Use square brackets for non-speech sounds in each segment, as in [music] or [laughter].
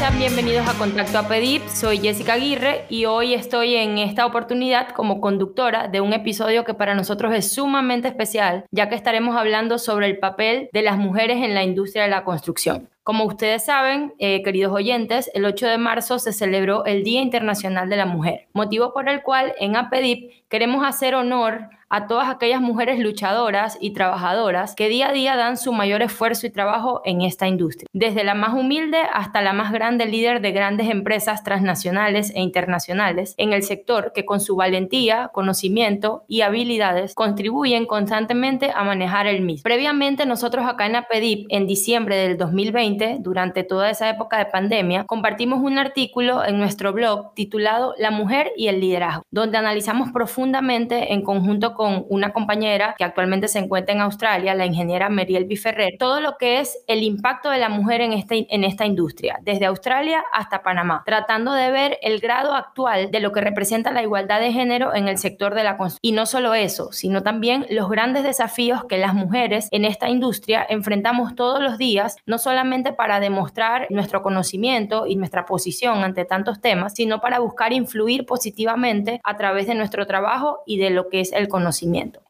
sean bienvenidos a Contacto a Pedip. Soy Jessica Aguirre y hoy estoy en esta oportunidad como conductora de un episodio que para nosotros es sumamente especial, ya que estaremos hablando sobre el papel de las mujeres en la industria de la construcción. Como ustedes saben, eh, queridos oyentes, el 8 de marzo se celebró el Día Internacional de la Mujer, motivo por el cual en APEDIP queremos hacer honor a todas aquellas mujeres luchadoras y trabajadoras que día a día dan su mayor esfuerzo y trabajo en esta industria, desde la más humilde hasta la más grande líder de grandes empresas transnacionales e internacionales en el sector que con su valentía, conocimiento y habilidades contribuyen constantemente a manejar el mismo. Previamente nosotros acá en APEDIP en diciembre del 2020, durante toda esa época de pandemia, compartimos un artículo en nuestro blog titulado La mujer y el liderazgo, donde analizamos profundamente en conjunto con con una compañera que actualmente se encuentra en Australia, la ingeniera Meriel Biferrer, todo lo que es el impacto de la mujer en, este, en esta industria, desde Australia hasta Panamá, tratando de ver el grado actual de lo que representa la igualdad de género en el sector de la construcción. Y no solo eso, sino también los grandes desafíos que las mujeres en esta industria enfrentamos todos los días, no solamente para demostrar nuestro conocimiento y nuestra posición ante tantos temas, sino para buscar influir positivamente a través de nuestro trabajo y de lo que es el conocimiento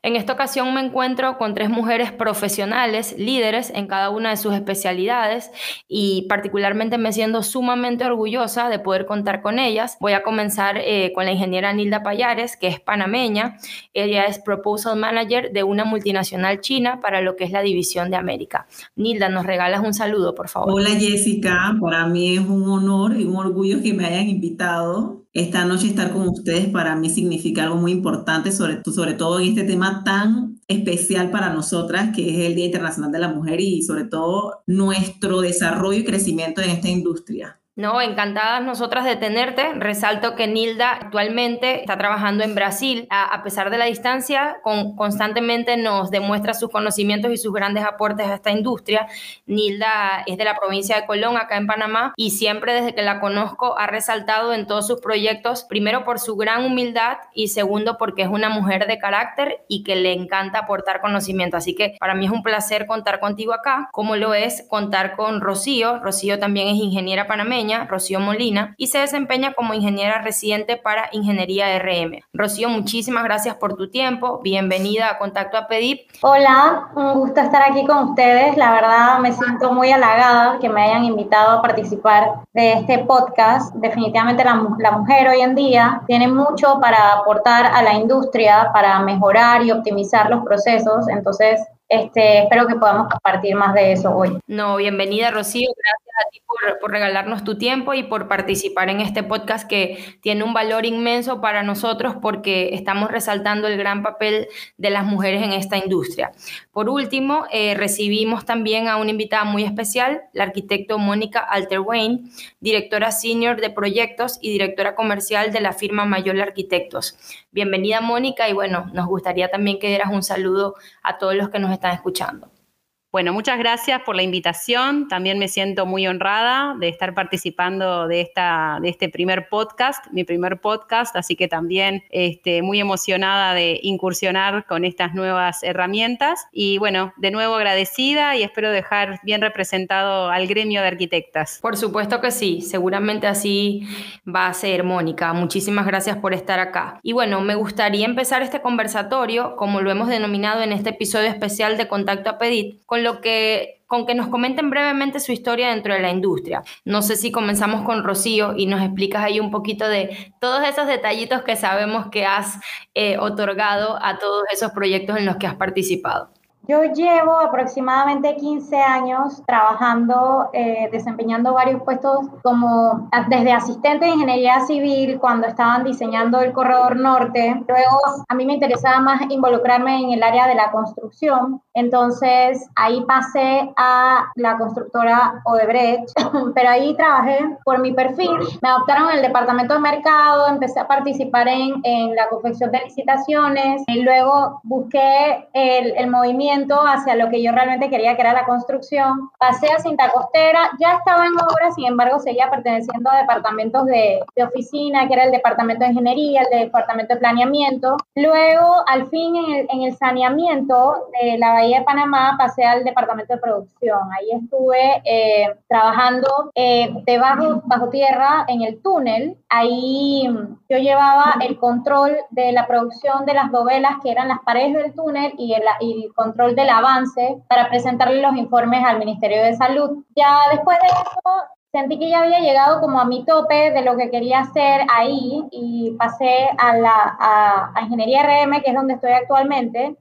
en esta ocasión me encuentro con tres mujeres profesionales, líderes en cada una de sus especialidades y particularmente me siento sumamente orgullosa de poder contar con ellas. Voy a comenzar eh, con la ingeniera Nilda Payares, que es panameña. Ella es Proposal Manager de una multinacional china para lo que es la división de América. Nilda, nos regalas un saludo, por favor. Hola Jessica, para mí es un honor y un orgullo que me hayan invitado esta noche estar con ustedes para mí significa algo muy importante, sobre, sobre todo en este tema tan especial para nosotras, que es el Día Internacional de la Mujer y sobre todo nuestro desarrollo y crecimiento en esta industria. No, encantadas nosotras de tenerte. Resalto que Nilda actualmente está trabajando en Brasil. A, pesar de la distancia, con, constantemente nos demuestra sus conocimientos y sus grandes aportes a esta industria. Nilda es de la provincia de Colón, acá en Panamá, y siempre desde que la conozco ha resaltado en todos sus proyectos, primero por su gran humildad y segundo porque es una mujer de carácter y que le encanta aportar conocimiento. Así que para mí es un placer contar contigo acá, como lo es contar con Rocío. Rocío también es ingeniera panameña Rocío Molina, y se desempeña como ingeniera residente para Ingeniería RM. Rocío, muchísimas gracias por tu tiempo. Bienvenida a Contacto a PEDIP. Hola, un gusto estar aquí con ustedes. La verdad me siento muy halagada que me hayan invitado a participar de este podcast. Definitivamente la, la mujer hoy en día tiene mucho para aportar a la industria, para mejorar y optimizar los procesos. Entonces, este, espero que podamos compartir más de eso hoy. No, bienvenida Rocío, gracias a ti por, regalarnos tu tiempo y por participar en este podcast que tiene un valor inmenso para nosotros porque estamos resaltando el gran papel de las mujeres en esta industria. Por último, eh, recibimos también a una invitada muy especial, la arquitecto Mónica Alterwain, directora senior de proyectos y directora comercial de la firma Mayor Arquitectos. Bienvenida Mónica y bueno, nos gustaría también que dieras un saludo a todos los que nos están escuchando. Bueno, muchas gracias por la invitación. También me siento muy honrada de estar participando de, esta, de este primer podcast, mi primer podcast, así que también este, muy emocionada de incursionar con estas nuevas herramientas. Y bueno, de nuevo agradecida y espero dejar bien representado al gremio de arquitectas. Por supuesto que sí, seguramente así va a ser, Mónica. Muchísimas gracias por estar acá. Y bueno, me gustaría empezar este conversatorio, como lo hemos denominado en este episodio especial de Contacto a Pedit, con lo que con que nos comenten brevemente su historia dentro de la industria. No sé si comenzamos con Rocío y nos explicas ahí un poquito de todos esos detallitos que sabemos que has eh, otorgado a todos esos proyectos en los que has participado. Yo llevo aproximadamente 15 años trabajando, eh, desempeñando varios puestos como desde asistente de ingeniería civil cuando estaban diseñando el corredor norte. Luego a mí me interesaba más involucrarme en el área de la construcción. Entonces ahí pasé a la constructora Odebrecht, [laughs] pero ahí trabajé por mi perfil. Me adoptaron en el departamento de mercado, empecé a participar en, en la confección de licitaciones y luego busqué el, el movimiento hacia lo que yo realmente quería, que era la construcción. Pasé a Cinta Costera, ya estaba en obra, sin embargo, seguía perteneciendo a departamentos de, de oficina, que era el departamento de ingeniería, el departamento de planeamiento. Luego, al fin, en el, en el saneamiento de la Bahía de Panamá pasé al departamento de producción. Ahí estuve eh, trabajando eh, debajo, bajo tierra, en el túnel. Ahí yo llevaba el control de la producción de las novelas, que eran las paredes del túnel, y el, y el control del avance para presentarle los informes al Ministerio de Salud. Ya después de eso, sentí que ya había llegado como a mi tope de lo que quería hacer ahí y pasé a la a, Ingeniería RM, que es donde estoy actualmente.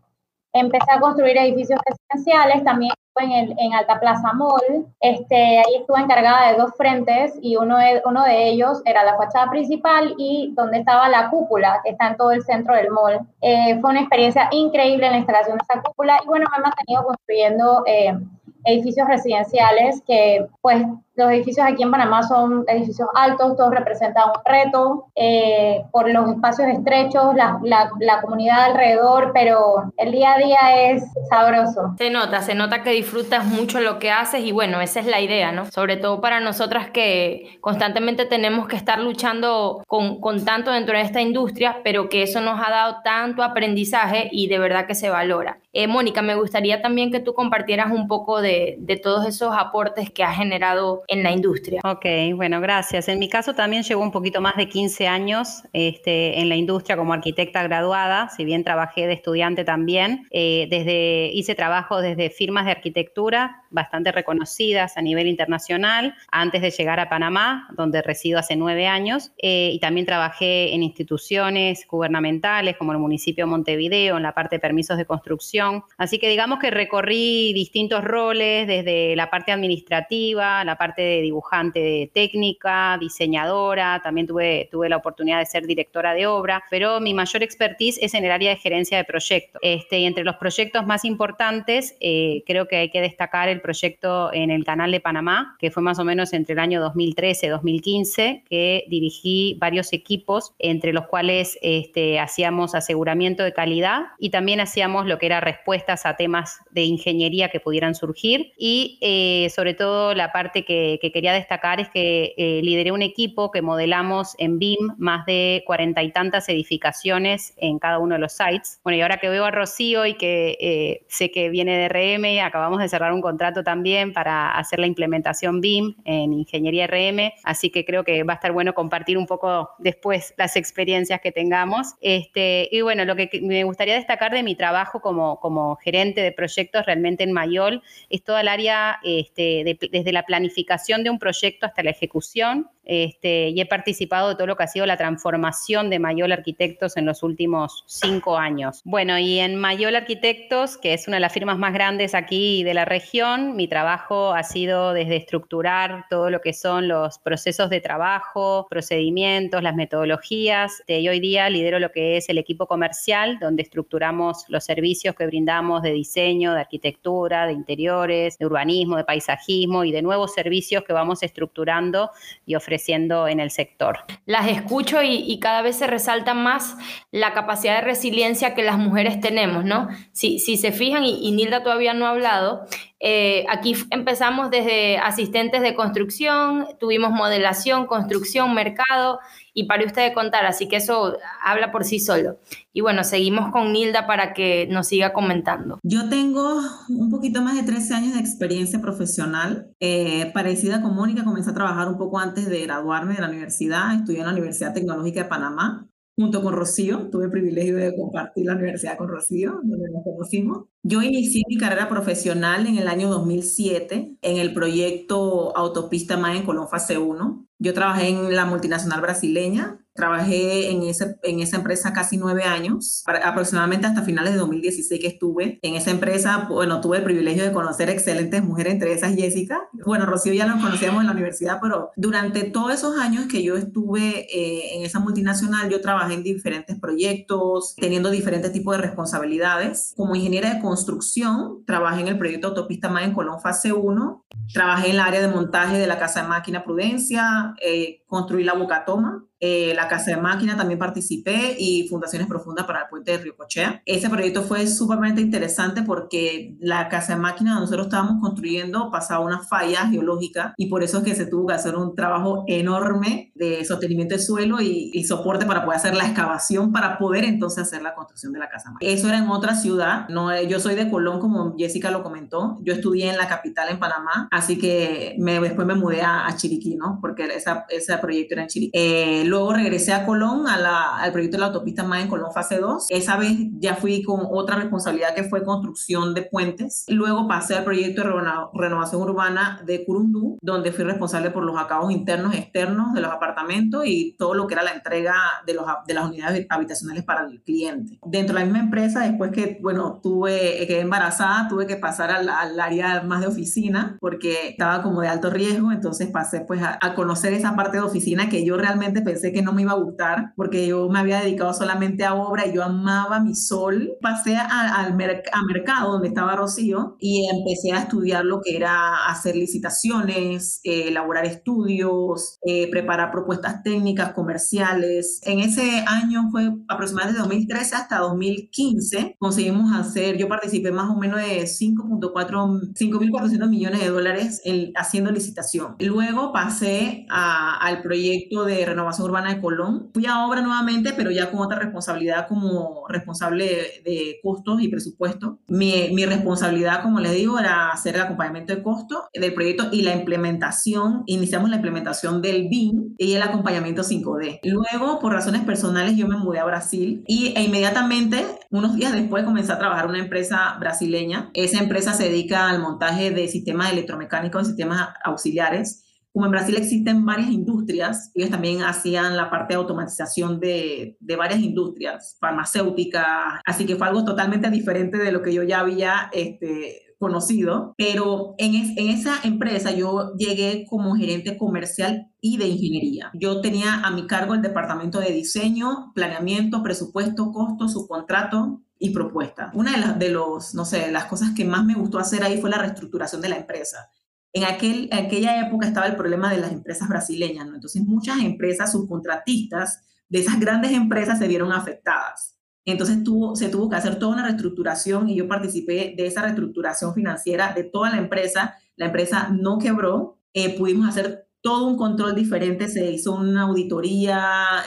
Empecé a construir edificios residenciales, también en, el, en Alta Plaza Mall. Este, ahí estuve encargada de dos frentes y uno de, uno de ellos era la fachada principal y donde estaba la cúpula, que está en todo el centro del mall. Eh, fue una experiencia increíble la instalación de esa cúpula y bueno, me he mantenido construyendo eh, edificios residenciales que pues los edificios aquí en Panamá son edificios altos, todos representan un reto eh, por los espacios estrechos, la, comunidad alrededor, pero el día a día es sabroso. Se nota, se nota que disfrutas mucho lo que haces y bueno, esa es la idea, ¿no? Sobre todo para nosotras que constantemente tenemos que estar luchando con, con tanto dentro de esta industria, pero que eso nos ha dado tanto aprendizaje y de verdad que se valora. Eh, Mónica, me gustaría también que tú compartieras un poco de, de todos esos aportes que has generado en la industria. Ok, bueno, gracias. En mi caso también llevo un poquito más de 15 años este, en la industria como arquitecta graduada, si bien trabajé de estudiante también. Eh, desde, hice trabajo desde firmas de arquitectura bastante reconocidas a nivel internacional antes de llegar a Panamá, donde resido hace nueve años. Eh, y también trabajé en instituciones gubernamentales como el municipio de Montevideo, en la parte de permisos de construcción. Así que digamos que recorrí distintos roles, desde la parte administrativa, la parte de dibujante de técnica, diseñadora, también tuve, tuve la oportunidad de ser directora de obra, pero mi mayor expertise es en el área de gerencia de proyectos. Este, y entre los proyectos más importantes, eh, creo que hay que destacar el proyecto en el Canal de Panamá, que fue más o menos entre el año 2013-2015, que dirigí varios equipos, entre los cuales este, hacíamos aseguramiento de calidad y también hacíamos lo que era respuestas a temas de ingeniería que pudieran surgir y eh, sobre todo la parte que, que quería destacar es que eh, lideré un equipo que modelamos en BIM más de cuarenta y tantas edificaciones en cada uno de los sites. Bueno, y ahora que veo a Rocío y que eh, sé que viene de RM, acabamos de cerrar un contrato también para hacer la implementación BIM en ingeniería RM, así que creo que va a estar bueno compartir un poco después las experiencias que tengamos. Este, y bueno, lo que me gustaría destacar de mi trabajo como, como gerente de proyectos realmente en Mayol es toda el área este, desde la planificación de un proyecto hasta la ejecución este, y he participado de todo lo que ha sido la transformación de Mayol Arquitectos en los últimos cinco años. Bueno, y en Mayol Arquitectos, que es una de las firmas más grandes aquí de la región, mi trabajo ha sido desde estructurar todo lo que son los procesos de trabajo, procedimientos, las metodologías. Y hoy día lidero lo que es el equipo comercial, donde estructuramos los servicios que brindamos de diseño, de arquitectura, de interiores, de urbanismo, de paisajismo y de nuevos servicios que vamos estructurando y ofreciendo en el sector. Las escucho y, cada vez se resalta más la capacidad de resiliencia que las mujeres tenemos, ¿no? Si, si se fijan, y, Nilda todavía no ha hablado, eh, aquí empezamos desde asistentes de construcción, tuvimos modelación, construcción, mercado, y para usted contar, así que eso habla por sí solo. Y bueno, seguimos con Nilda para que nos siga comentando. Yo tengo un poquito más de 13 años de experiencia profesional, eh, parecida con Mónica, comencé a trabajar un poco antes de graduarme de la universidad, estudié en la Universidad Tecnológica de Panamá, junto con Rocío. Tuve el privilegio de compartir la universidad con Rocío, donde nos conocimos. Yo inicié mi carrera profesional en el año 2007 en el proyecto Autopista Más en Colón Fase 1. Yo trabajé en la multinacional brasileña Trabajé en, ese, en esa empresa casi nueve años, aproximadamente hasta finales de 2016 que estuve en esa empresa. Bueno, tuve el privilegio de conocer excelentes mujeres, entre esas Jessica. Bueno, Rocío ya nos conocíamos en la universidad, pero durante todos esos años que yo estuve eh, en esa multinacional, yo trabajé en diferentes proyectos, teniendo diferentes tipos de responsabilidades. Como ingeniera de construcción, trabajé en el proyecto Autopista Más en Colón Fase 1. Trabajé en el área de montaje de la Casa de Máquina Prudencia, eh, construí la Bocatoma eh, la Casa de Máquina también participé y Fundaciones Profundas para el Puente de Río Cochea. Ese proyecto fue sumamente interesante porque la Casa de Máquina donde nosotros estábamos construyendo pasaba una falla geológica y por eso es que se tuvo que hacer un trabajo enorme de sostenimiento del suelo y, y soporte para poder hacer la excavación para poder entonces hacer la construcción de la Casa Máquina. Eso era en otra ciudad, no, yo soy de Colón como Jessica lo comentó, yo estudié en la capital en Panamá, así que me, después me mudé a, Chiriquí, ¿no? Porque esa, proyecto era en Chiriquí. Eh, luego regresé a Colón, a la, al proyecto de la autopista más en Colón fase 2. Esa vez ya fui con otra responsabilidad que fue construcción de puentes. Luego pasé al proyecto de renovación urbana de Curundú, donde fui responsable por los acabos internos, externos de los apartamentos y todo lo que era la entrega de, los, de las unidades habitacionales para el cliente. Dentro de la misma empresa, después que, bueno, tuve, quedé embarazada, tuve que pasar al, al área más de oficina porque estaba como de alto riesgo, entonces pasé pues a, conocer esa parte de oficina que yo realmente pensé que no me iba a gustar porque yo me había dedicado solamente a obra y yo amaba mi sol. Pasé al mercado donde estaba Rocío y empecé a estudiar lo que era hacer licitaciones, eh, elaborar estudios, eh, preparar propuestas técnicas, comerciales. En ese año fue aproximadamente de 2013 hasta 2015, conseguimos hacer, yo participé más o menos de 5.4, 5.400 millones de dólares haciendo licitación. Luego pasé al proyecto de renovación urbana de Colón. Fui a obra nuevamente, pero ya con otra responsabilidad como responsable de, costos y presupuesto. Mi, mi, responsabilidad, como les digo, era hacer el acompañamiento de costo del proyecto y la implementación. Iniciamos la implementación del BIM y el acompañamiento 5D. Luego, por razones personales, yo me mudé a Brasil y e inmediatamente, unos días después, comencé a trabajar en una empresa brasileña. Esa empresa se dedica al montaje de sistemas electromecánicos y sistemas auxiliares. Como en Brasil existen varias industrias, ellos también hacían la parte de automatización de, de varias industrias, farmacéuticas, así que fue algo totalmente diferente de lo que yo ya había este, conocido, pero en, esa empresa yo llegué como gerente comercial y de ingeniería. Yo tenía a mi cargo el departamento de diseño, planeamiento, presupuesto, costo, subcontrato y propuesta. Una de las, de los, no sé, las cosas que más me gustó hacer ahí fue la reestructuración de la empresa. En, aquel, aquella época estaba el problema de las empresas brasileñas, ¿no? Entonces muchas empresas subcontratistas de esas grandes empresas se vieron afectadas. Entonces se tuvo que hacer toda una reestructuración y yo participé de esa reestructuración financiera de toda la empresa. La empresa no quebró, eh, pudimos hacer todo un control diferente, se hizo una auditoría,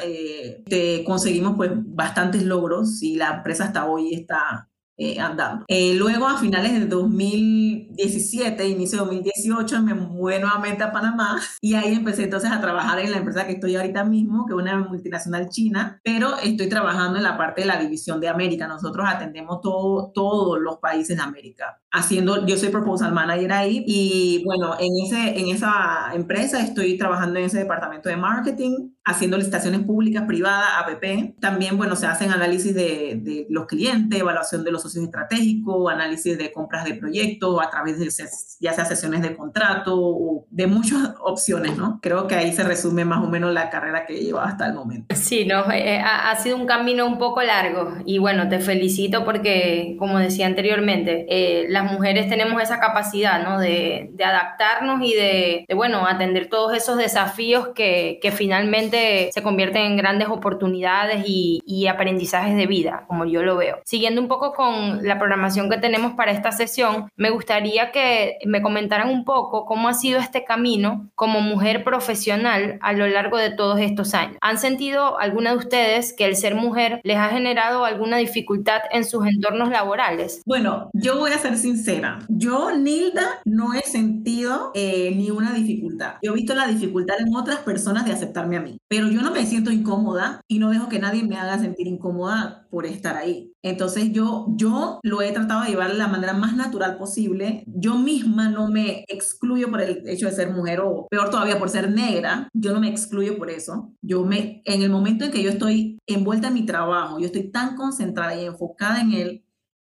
eh, conseguimos pues bastantes logros y la empresa hasta hoy está eh, andando. Eh, luego, a finales de 2017, inicio de 2018, me mudé nuevamente a Panamá [laughs] y ahí empecé entonces a trabajar en la empresa que estoy ahorita mismo, que es una multinacional china, pero estoy trabajando en la parte de la división de América. Nosotros atendemos todo, todos los países de América. Haciendo, yo soy proposal manager ahí y bueno, en, ese, en esa empresa estoy trabajando en ese departamento de marketing, haciendo licitaciones públicas, privadas, APP. También, bueno, se hacen análisis de, de los clientes, evaluación de los socios estratégicos, análisis de compras de proyectos a través de ya sea sesiones de contrato o de muchas [laughs] opciones, ¿no? Creo que ahí se resume más o menos la carrera que he llevado hasta el momento. Sí, no, eh, ha, sido un camino un poco largo y bueno, te felicito porque, como decía anteriormente, eh, las mujeres tenemos esa capacidad, ¿no? De, de adaptarnos y de, de, bueno, atender todos esos desafíos que, que finalmente se convierten en grandes oportunidades y, aprendizajes de vida, como yo lo veo. Siguiendo un poco con la programación que tenemos para esta sesión, me gustaría que me comentaran un poco cómo ha sido este camino como mujer profesional a lo largo de todos estos años. ¿Han sentido alguna de ustedes que el ser mujer les ha generado alguna dificultad en sus entornos laborales? Bueno, yo voy a ser sincera. Yo, Nilda, no he sentido eh, ni una dificultad. Yo he visto la dificultad en otras personas de aceptarme a mí pero yo no me siento incómoda y no dejo que nadie me haga sentir incómoda por estar ahí. Entonces yo, yo lo he tratado de llevar de la manera más natural posible. Yo misma no me excluyo por el hecho de ser mujer o peor todavía por ser negra. Yo no me excluyo por eso. Yo me, en el momento en que yo estoy envuelta en mi trabajo, yo estoy tan concentrada y enfocada en él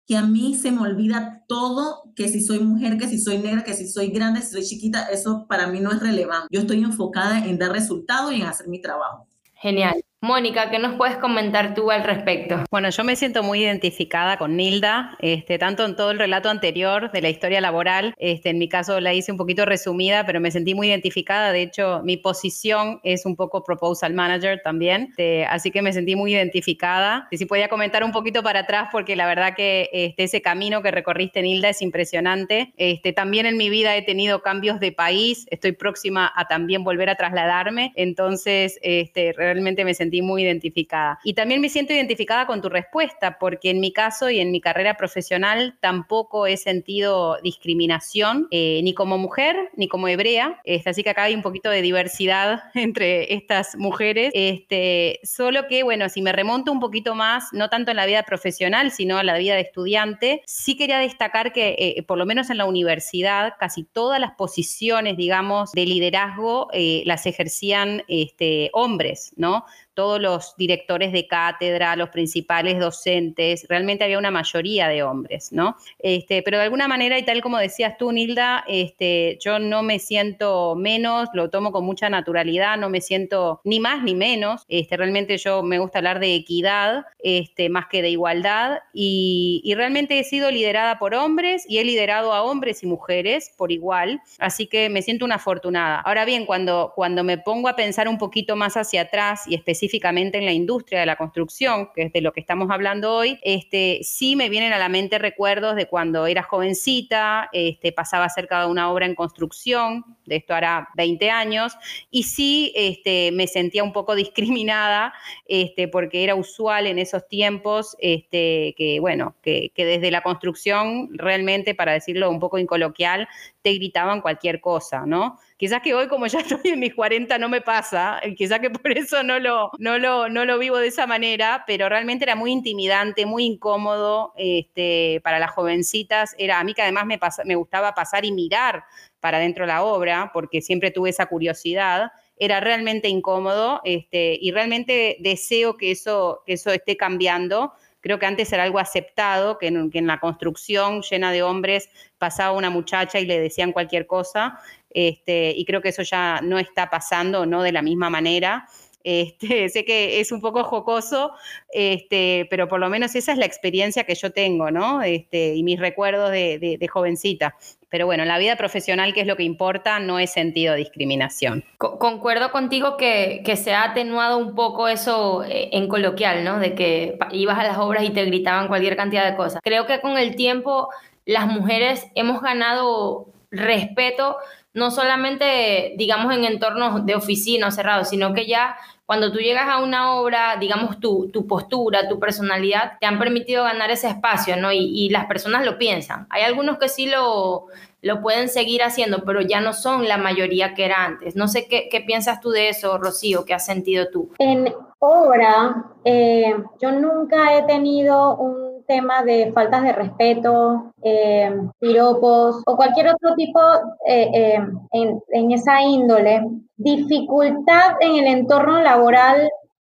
que a mí se me olvida todo, que si soy mujer, que si soy negra, que si soy grande, si soy chiquita, eso para mí no es relevante. Yo estoy enfocada en dar resultados y en hacer mi trabajo. Genial. Mónica, ¿qué nos puedes comentar tú al respecto? Bueno, yo me siento muy identificada con Nilda, este, tanto en todo el relato anterior de la historia laboral, este, en mi caso la hice un poquito resumida, pero me sentí muy identificada, de hecho mi posición es un poco proposal manager también, este, así que me sentí muy identificada. Y si podía comentar un poquito para atrás, porque la verdad que este, ese camino que recorriste, Nilda, es impresionante. Este, también en mi vida he tenido cambios de país, estoy próxima a también volver a trasladarme, entonces este, realmente me sentí muy identificada. Y también me siento identificada con tu respuesta, porque en mi caso y en mi carrera profesional tampoco he sentido discriminación, eh, ni como mujer, ni como hebrea. Este, así que acá hay un poquito de diversidad [laughs] entre estas mujeres. Este, solo que, bueno, si me remonto un poquito más, no tanto en la vida profesional, sino en la vida de estudiante, sí quería destacar que, eh, por lo menos en la universidad, casi todas las posiciones, digamos, de liderazgo eh, las ejercían este, hombres, ¿no? Todos los directores de cátedra, los principales docentes, realmente había una mayoría de hombres, ¿no? Este, pero de alguna manera, y tal como decías tú, Nilda, este, yo no me siento menos, lo tomo con mucha naturalidad, no me siento ni más ni menos. Este, realmente yo me gusta hablar de equidad este, más que de igualdad y, y realmente he sido liderada por hombres y he liderado a hombres y mujeres por igual, así que me siento una afortunada. Ahora bien, cuando, cuando me pongo a pensar un poquito más hacia atrás y específicamente específicamente en la industria de la construcción, que es de lo que estamos hablando hoy, este, sí me vienen a la mente recuerdos de cuando era jovencita, este, pasaba cerca de una obra en construcción, de esto hará 20 años, y sí este, me sentía un poco [laughs] discriminada este, porque era usual en esos tiempos este, que, bueno, que, que desde la construcción realmente, para decirlo un poco incoloquial, te gritaban cualquier cosa, ¿no? Quizás que hoy, como ya [laughs] estoy en mis 40, no me pasa, quizás que por eso no lo, no lo, no lo vivo de esa manera, pero realmente era muy intimidante, muy incómodo este, para las jovencitas. Era a mí que además me, me gustaba pasar y mirar para dentro de la obra, porque siempre tuve esa curiosidad era realmente incómodo este, y realmente deseo que eso, que eso esté cambiando Creo que antes era algo aceptado, que en, la construcción llena de hombres pasaba una muchacha y le decían cualquier cosa, este, y creo que eso ya no está pasando, no de la misma manera. Este, [laughs] sé que es un poco jocoso, este, pero por lo menos esa es la experiencia que yo tengo, ¿no? Este, y mis recuerdos de, de, jovencita. Pero bueno, la vida profesional, que es lo que importa, no es sentido discriminación. concuerdo contigo que, que, se ha atenuado un poco eso eh, en coloquial, ¿no? De que ibas a las obras y te gritaban cualquier cantidad de cosas. Creo que con el tiempo las mujeres hemos ganado respeto no solamente, digamos, en entornos de oficina cerrados, sino que ya cuando tú llegas a una obra, digamos, tu, tu postura, tu personalidad, te han permitido ganar ese espacio, ¿no? Y, las personas lo piensan. Hay algunos que sí lo, lo pueden seguir haciendo, pero ya no son la mayoría que era antes. No sé qué, qué piensas tú de eso, Rocío, qué has sentido tú. En obra, eh, yo nunca he tenido un tema de faltas de respeto, eh, piropos o cualquier otro tipo eh, eh, en, en esa índole, dificultad en el entorno laboral,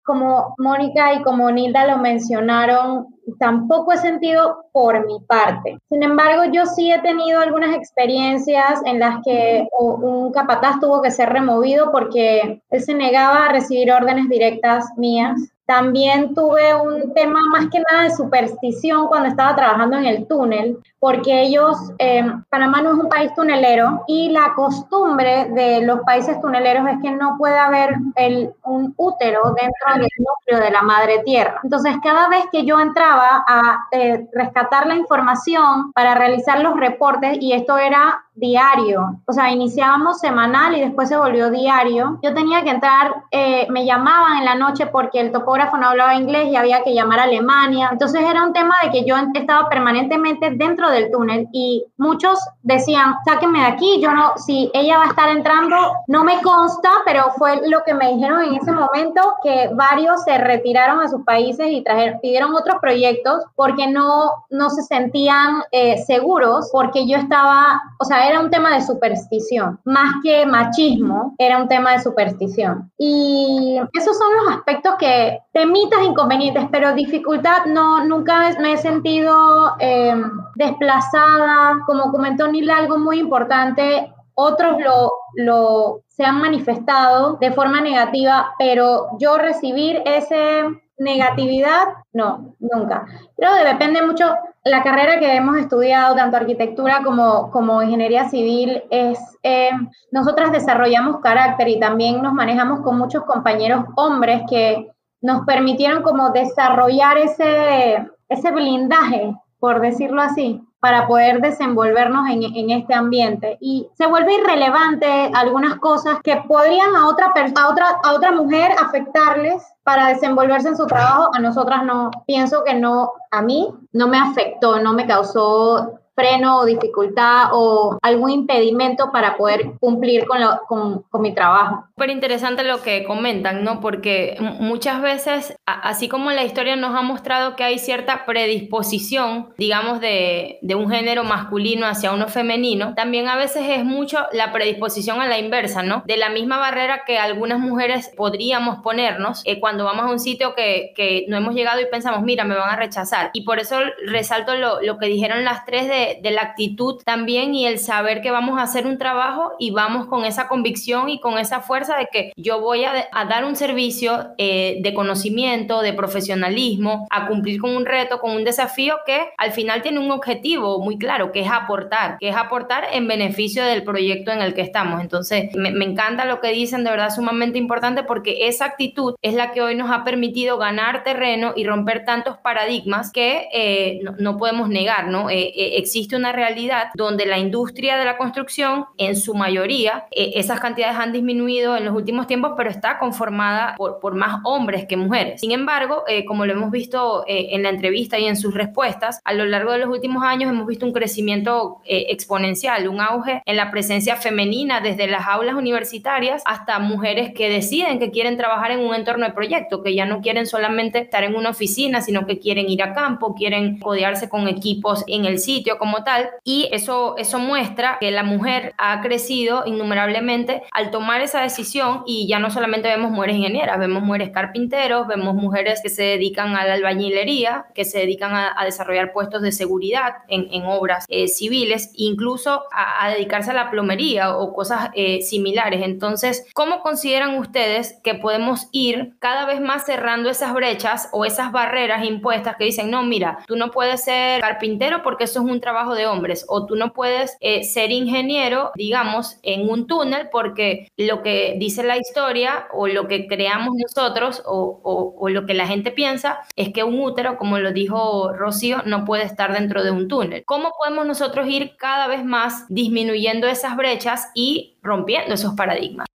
como Mónica y como Nilda lo mencionaron, tampoco he sentido por mi parte. Sin embargo, yo sí he tenido algunas experiencias en las que un capataz tuvo que ser removido porque él se negaba a recibir órdenes directas mías también tuve un tema más que nada de superstición cuando estaba trabajando en el túnel, porque ellos, eh, Panamá no es un país tunelero y la costumbre de los países tuneleros es que no puede haber el, un útero dentro del núcleo de la madre tierra. Entonces, cada vez que yo entraba a eh, rescatar la información para realizar los reportes, y esto era diario, o sea, iniciábamos semanal y después se volvió diario, yo tenía que entrar, eh, me llamaban en la noche porque el topo no hablaba inglés y había que llamar a Alemania. Entonces era un tema de que yo estaba permanentemente dentro del túnel y muchos decían, sáquenme de aquí, yo no, si ella va a estar entrando, no me consta, pero fue lo que me dijeron en ese momento que varios se retiraron a sus países y trajeron, pidieron otros proyectos porque no, no se sentían eh, seguros porque yo estaba, o sea, era un tema de superstición, más que machismo, era un tema de superstición. Y esos son los aspectos que temitas inconvenientes, pero dificultad no, nunca me he sentido em, desplazada. Como comentó Nila, algo muy importante otros lo, lo se han manifestado de forma negativa, pero yo recibir ese negatividad, no, nunca. Pero depende mucho, la carrera que hemos estudiado, tanto arquitectura como, como ingeniería civil, es, eh, nosotras desarrollamos carácter y también nos manejamos con muchos compañeros hombres que nos permitieron como desarrollar ese, ese blindaje, por decirlo así, para poder desenvolvernos en, en, este ambiente. Y se vuelve irrelevante algunas cosas que podrían a otra, a otra, a otra mujer afectarles para desenvolverse en su trabajo. A nosotras no, pienso que no, a mí no me afectó, no me causó freno o dificultad o algún impedimento para poder cumplir con, lo, con, con mi trabajo. Súper interesante lo que comentan, ¿no? Porque muchas veces, así como la historia nos ha mostrado que hay cierta predisposición, digamos, de, de un género masculino hacia uno femenino, también a veces es mucho la predisposición a la inversa, ¿no? De la misma barrera que algunas mujeres podríamos ponernos eh, cuando vamos a un sitio que, que no hemos llegado y pensamos, mira, me van a rechazar. Y por eso resalto lo, lo que dijeron las tres de de, la actitud también y el saber que vamos a hacer un trabajo y vamos con esa convicción y con esa fuerza de que yo voy a, dar un servicio eh, de conocimiento, de profesionalismo, a cumplir con un reto, con un desafío que al final tiene un objetivo muy claro, que es aportar, que es aportar en beneficio del proyecto en el que estamos. Entonces, me, encanta lo que dicen, de verdad sumamente importante porque esa actitud es la que hoy nos ha permitido ganar terreno y romper tantos paradigmas que eh, no, podemos negar, ¿no? Eh, existe una realidad donde la industria de la construcción, en su mayoría, eh, esas cantidades han disminuido en los últimos tiempos, pero está conformada por, por más hombres que mujeres. Sin embargo, eh, como lo hemos visto eh, en la entrevista y en sus respuestas, a lo largo de los últimos años hemos visto un crecimiento exponencial, un auge en la presencia femenina desde las aulas universitarias hasta mujeres que deciden que quieren trabajar en un entorno de proyecto, que ya no quieren solamente estar en una oficina, sino que quieren ir a campo, quieren codearse con equipos en el sitio, como tal y eso, eso muestra que la mujer ha crecido innumerablemente al tomar esa decisión y ya no solamente vemos mujeres ingenieras, vemos mujeres carpinteros, vemos mujeres que se dedican a la albañilería, que se dedican a, desarrollar puestos de seguridad en, en obras eh, civiles, incluso a, dedicarse a la plomería o cosas eh, similares. Entonces, ¿cómo consideran ustedes que podemos ir cada vez más cerrando esas brechas o esas barreras impuestas que dicen, no, mira, tú no puedes ser carpintero porque eso es un trabajo de hombres o tú no puedes eh, ser ingeniero, digamos, en un túnel porque lo que dice la historia o lo que creamos nosotros o, o, lo que la gente piensa es que un útero, como lo dijo Rocío, no puede estar dentro de un túnel. ¿Cómo podemos nosotros ir cada vez más disminuyendo esas brechas y rompiendo esos paradigmas?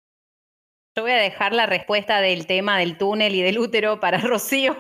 Yo voy a dejar la respuesta del tema del túnel y del útero para [laughs] Rocío,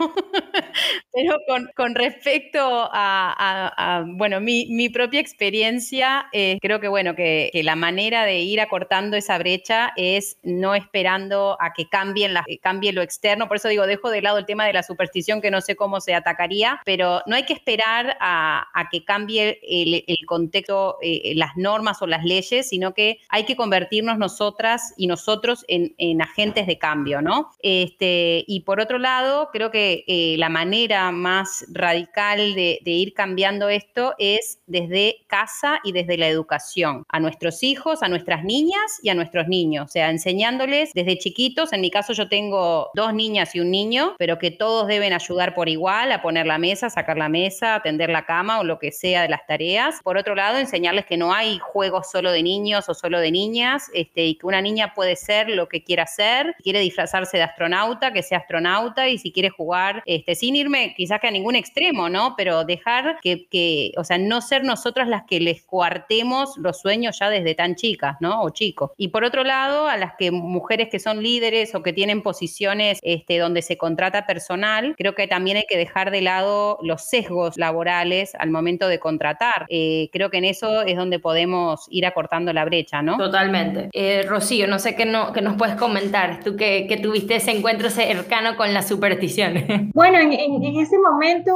pero con, respecto a, bueno, mi, propia experiencia, eh, creo que, bueno, que, la manera de ir acortando esa brecha es no esperando a que cambien la, cambie lo externo, por eso digo, dejo de lado el tema de la superstición que no sé cómo se atacaría, pero no hay que esperar a, que cambie el, contexto, eh, las normas o las leyes, sino que hay que convertirnos nosotras y nosotros en en agentes de cambio, ¿no? Este, y por otro lado, creo que eh, la manera más radical de, ir cambiando esto es desde casa y desde la educación, a nuestros hijos, a nuestras niñas y a nuestros niños, o sea, enseñándoles desde chiquitos, en mi caso yo tengo dos niñas y un niño, pero que todos deben ayudar por igual a poner la mesa, sacar la mesa, atender la cama o lo que sea de las tareas. Por otro lado, enseñarles que no hay juegos solo de niños o solo de niñas, este, y que una niña puede ser lo que quiera hacer, quiere disfrazarse de astronauta, que sea astronauta y si quiere jugar, este, sin irme quizás que a ningún extremo, ¿no? Pero dejar que, que, o sea, no ser nosotras las que les coartemos los sueños ya desde tan chicas, ¿no? O chicos. Y por otro lado, a las que mujeres que son líderes o que tienen posiciones este, donde se contrata personal, creo que también hay que dejar de lado los sesgos laborales al momento de contratar. Eh, creo que en eso es donde podemos ir acortando la brecha, ¿no? Totalmente. Eh, Rocío, no sé qué, no, qué nos puedes comentar, tú que, que, tuviste ese encuentro cercano con la superstición. Bueno, en, en, ese momento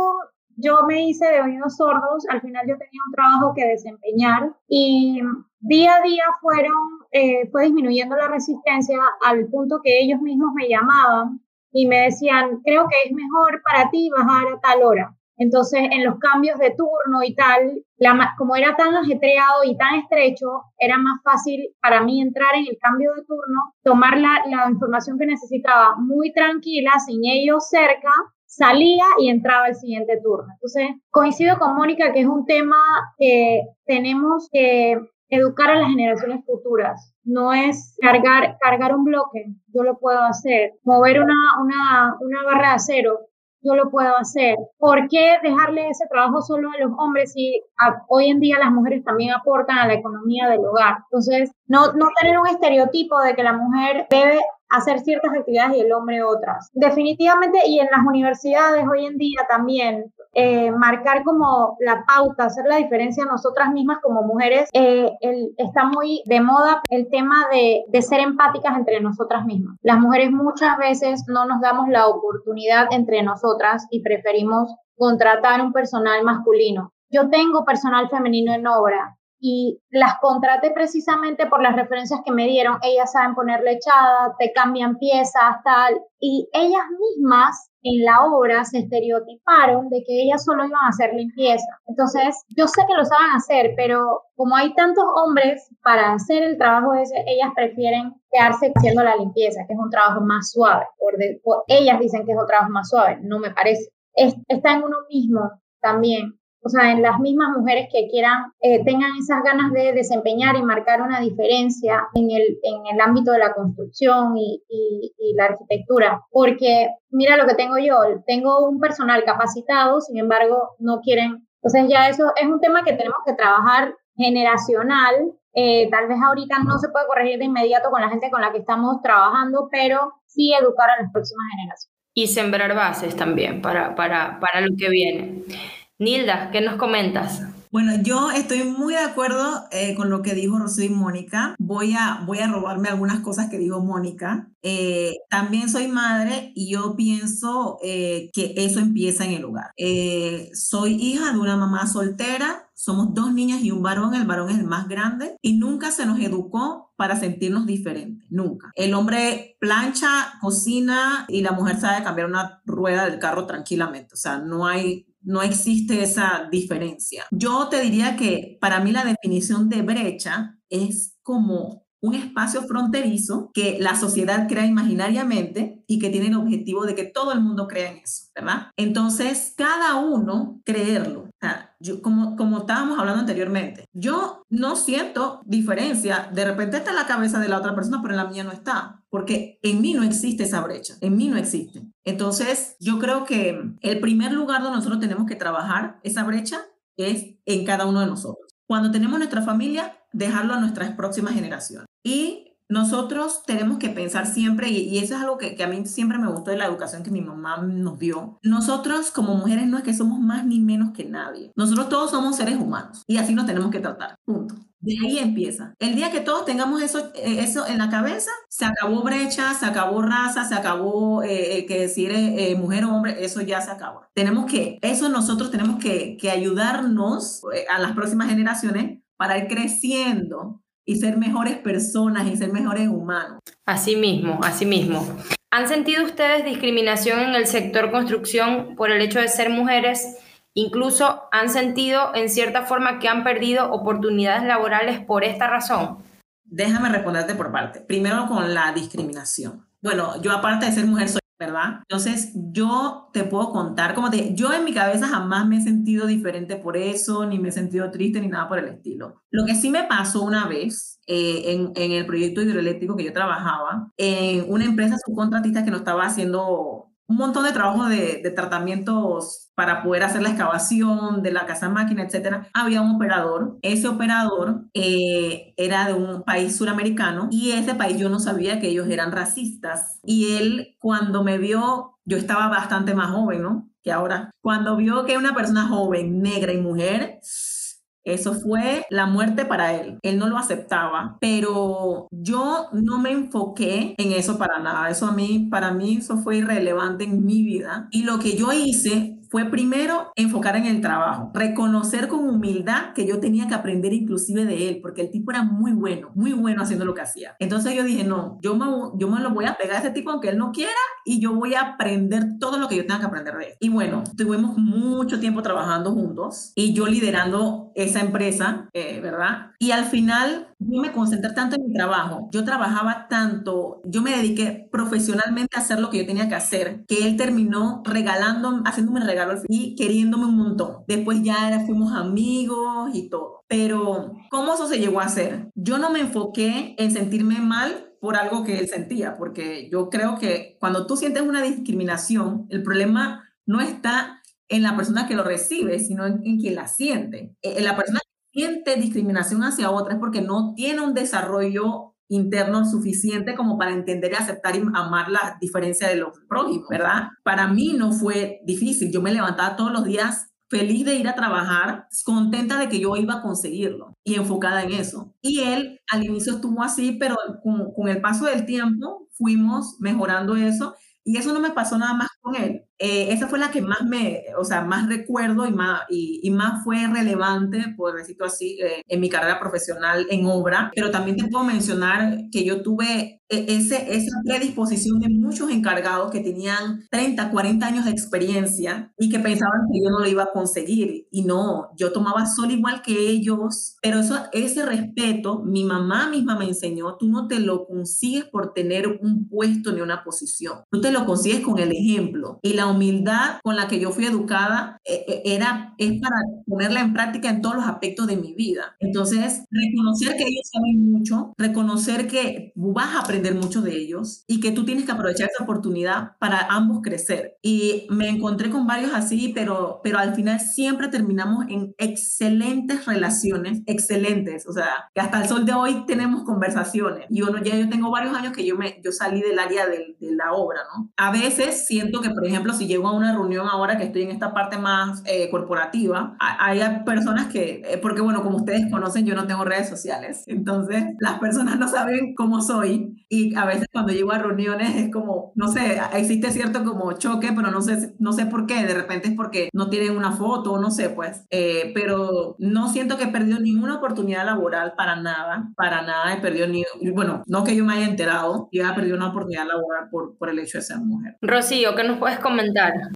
yo me hice de oídos sordos, al final yo tenía un trabajo que desempeñar y día a día fueron, eh, fue disminuyendo la resistencia al punto que ellos mismos me llamaban y me decían, creo que es mejor para ti bajar a tal hora. Entonces, en los cambios de turno y tal, como era tan ajetreado y tan estrecho, era más fácil para mí entrar en el cambio de turno, tomar la, la información que necesitaba muy tranquila, sin ellos cerca, salía y entraba el siguiente turno. Entonces, coincido con Mónica que es un tema que tenemos que educar a las generaciones futuras. No es cargar, cargar un bloque, yo lo puedo hacer. Mover una, una, una barra de acero, yo lo puedo hacer. ¿Por qué dejarle ese trabajo solo a los hombres si hoy en día las mujeres también aportan a la economía del hogar? Entonces, no, no tener un estereotipo de que la mujer debe hacer ciertas actividades y el hombre otras. Definitivamente, y en las universidades hoy en día también, eh, marcar como la pauta, hacer la diferencia nosotras mismas como mujeres, eh, está muy de moda el tema de, de ser empáticas entre nosotras mismas. Las mujeres muchas veces no nos damos la oportunidad entre nosotras y preferimos contratar un personal masculino. Yo tengo personal femenino en obra, y las contraté precisamente por las referencias que me dieron. Ellas saben poner lechada, te cambian piezas, tal. Y ellas mismas en la obra se estereotiparon de que ellas solo iban a hacer limpieza. Entonces, yo sé que lo saben hacer, pero como hay tantos hombres para hacer el trabajo ese, ellas prefieren quedarse haciendo la limpieza, que es un trabajo más suave. Por, ellas dicen que es un trabajo más suave, no me parece. está en uno mismo también o sea, en las mismas mujeres que quieran, eh, tengan esas ganas de desempeñar y marcar una diferencia en el, en el ámbito de la construcción y, y, y, la arquitectura. Porque mira lo que tengo yo, tengo un personal capacitado, sin embargo, no quieren. Entonces ya eso es un tema que tenemos que trabajar generacional. Eh, tal vez ahorita no se puede corregir de inmediato con la gente con la que estamos trabajando, pero sí educar a las próximas generaciones. Y sembrar bases también para, para, para lo que viene. Nilda, ¿qué nos comentas? Bueno, yo estoy muy de acuerdo eh, con lo que dijo Rocío y Mónica. Voy a, voy a robarme algunas cosas que dijo Mónica. Eh, también soy madre y yo pienso eh, que eso empieza en el hogar. soy hija de una mamá soltera, somos dos niñas y un varón, el varón es el más grande y nunca se nos educó para sentirnos diferentes, nunca. El hombre plancha, cocina y la mujer sabe cambiar una rueda del carro tranquilamente, o sea, no hay no existe esa diferencia. Yo te diría que para mí la definición de brecha es como un espacio fronterizo que la sociedad crea imaginariamente y que tiene el objetivo de que todo el mundo crea en eso, ¿verdad? Entonces, cada uno creerlo. Yo, como, como estábamos hablando anteriormente, yo no siento diferencia. De repente está en la cabeza de la otra persona, pero en la mía no está, porque en mí no existe esa brecha, en mí no existe. Entonces, yo creo que el primer lugar donde nosotros tenemos que trabajar esa brecha es en cada uno de nosotros. Cuando tenemos nuestra familia, dejarlo a nuestras próximas generaciones. Y nosotros tenemos que pensar siempre, y, eso es algo que, que, a mí siempre me gustó de la educación que mi mamá nos dio, nosotros como mujeres no es que somos más ni menos que nadie, nosotros todos somos seres humanos y así nos tenemos que tratar, punto. De ahí empieza. El día que todos tengamos eso, eh, eso en la cabeza, se acabó brecha, se acabó raza, se acabó eh, eh, que decir mujer o hombre, eso ya se acabó. Tenemos que, eso nosotros tenemos que, que ayudarnos a las próximas generaciones para ir creciendo y ser mejores personas y ser mejores humanos. Así mismo, así mismo. ¿Han sentido ustedes discriminación en el sector construcción por el hecho de ser mujeres? Incluso han sentido en cierta forma que han perdido oportunidades laborales por esta razón. Déjame responderte por parte. Primero con la discriminación. Bueno, yo aparte de ser mujer soy ¿verdad? Entonces, yo te puedo contar, como te yo en mi cabeza jamás me he sentido diferente por eso, ni me he sentido triste, ni nada por el estilo. Lo que sí me pasó una vez eh, en, el proyecto hidroeléctrico que yo trabajaba, en una empresa subcontratista que nos estaba haciendo un montón de trabajo de, de, tratamientos para poder hacer la excavación de la casa máquina, etcétera. Había un operador. Ese operador eh, era de un país suramericano y ese país yo no sabía que ellos eran racistas. Y él, cuando me vio, yo estaba bastante más joven, ¿no? Que ahora. Cuando vio que una persona joven, negra y mujer, eso fue la muerte para él. Él no lo aceptaba, pero yo no me enfoqué en eso para nada. Eso a mí, para mí, eso fue irrelevante en mi vida. Y lo que yo hice fue primero enfocar en el trabajo, reconocer con humildad que yo tenía que aprender inclusive de él, porque el tipo era muy bueno, muy bueno haciendo lo que hacía. Entonces yo dije, no, yo me, yo me lo voy a pegar a ese tipo aunque él no quiera y yo voy a aprender todo lo que yo tenga que aprender de él. Y bueno, tuvimos mucho tiempo trabajando juntos y yo liderando esa empresa, eh, ¿verdad? Y al final yo me concentré tanto en mi trabajo, yo trabajaba tanto, yo me dediqué profesionalmente a hacer lo que yo tenía que hacer, que él terminó regalando, haciéndome un regalo y queriéndome un montón. Después ya era, fuimos amigos y todo. Pero, ¿cómo eso se llegó a hacer? Yo no me enfoqué en sentirme mal por algo que él sentía, porque yo creo que cuando tú sientes una discriminación, el problema no está en la persona que lo recibe, sino en, quien la siente. En la persona siente discriminación hacia otra es porque no tiene un desarrollo interno suficiente como para entender y aceptar y amar la diferencia de los prójimos, ¿verdad? Para mí no fue difícil. Yo me levantaba todos los días feliz de ir a trabajar, contenta de que yo iba a conseguirlo y enfocada en eso. Y él al inicio estuvo así, pero con, con el paso del tiempo fuimos mejorando eso y eso no me pasó nada más con él. Eh, esa fue la que más me, o sea, más recuerdo y más, y, más fue relevante, por decirlo así, eh, en mi carrera profesional en obra. Pero también te puedo mencionar que yo tuve e, ese, esa predisposición de muchos encargados que tenían 30, 40 años de experiencia y que pensaban que yo no lo iba a conseguir. Y no, yo tomaba sol igual que ellos, pero eso, ese respeto, mi mamá misma me enseñó, tú no te lo consigues por tener un puesto ni una posición, tú te lo consigues con el ejemplo. Y la humildad con la que yo fui educada eh, eh, era, es para ponerla en práctica en todos los aspectos de mi vida. Entonces, reconocer que ellos saben mucho, reconocer que vas a aprender mucho de ellos y que tú tienes que aprovechar esa oportunidad para ambos crecer. Y me encontré con varios así, pero, pero al final siempre terminamos en excelentes relaciones, excelentes. O sea, que hasta el sol de hoy tenemos conversaciones. Y uno, ya yo tengo varios años que yo, me, yo salí del área de, de la obra, ¿no? A veces siento que, por ejemplo, si llego a una reunión ahora que estoy en esta parte más eh, corporativa, hay personas que, eh, porque bueno, como ustedes conocen, yo no tengo redes sociales, entonces las personas no saben cómo soy y a veces cuando llego a reuniones es como, no sé, existe cierto como choque, pero no sé, no sé por qué, de repente es porque no tienen una foto, no sé, pues, eh, pero no siento que he perdido ninguna oportunidad laboral para nada, para nada he perdido ni, bueno, no que yo me haya enterado, yo he perdido una oportunidad laboral por, por el hecho de ser mujer. Rocío, ¿qué nos puedes comentar?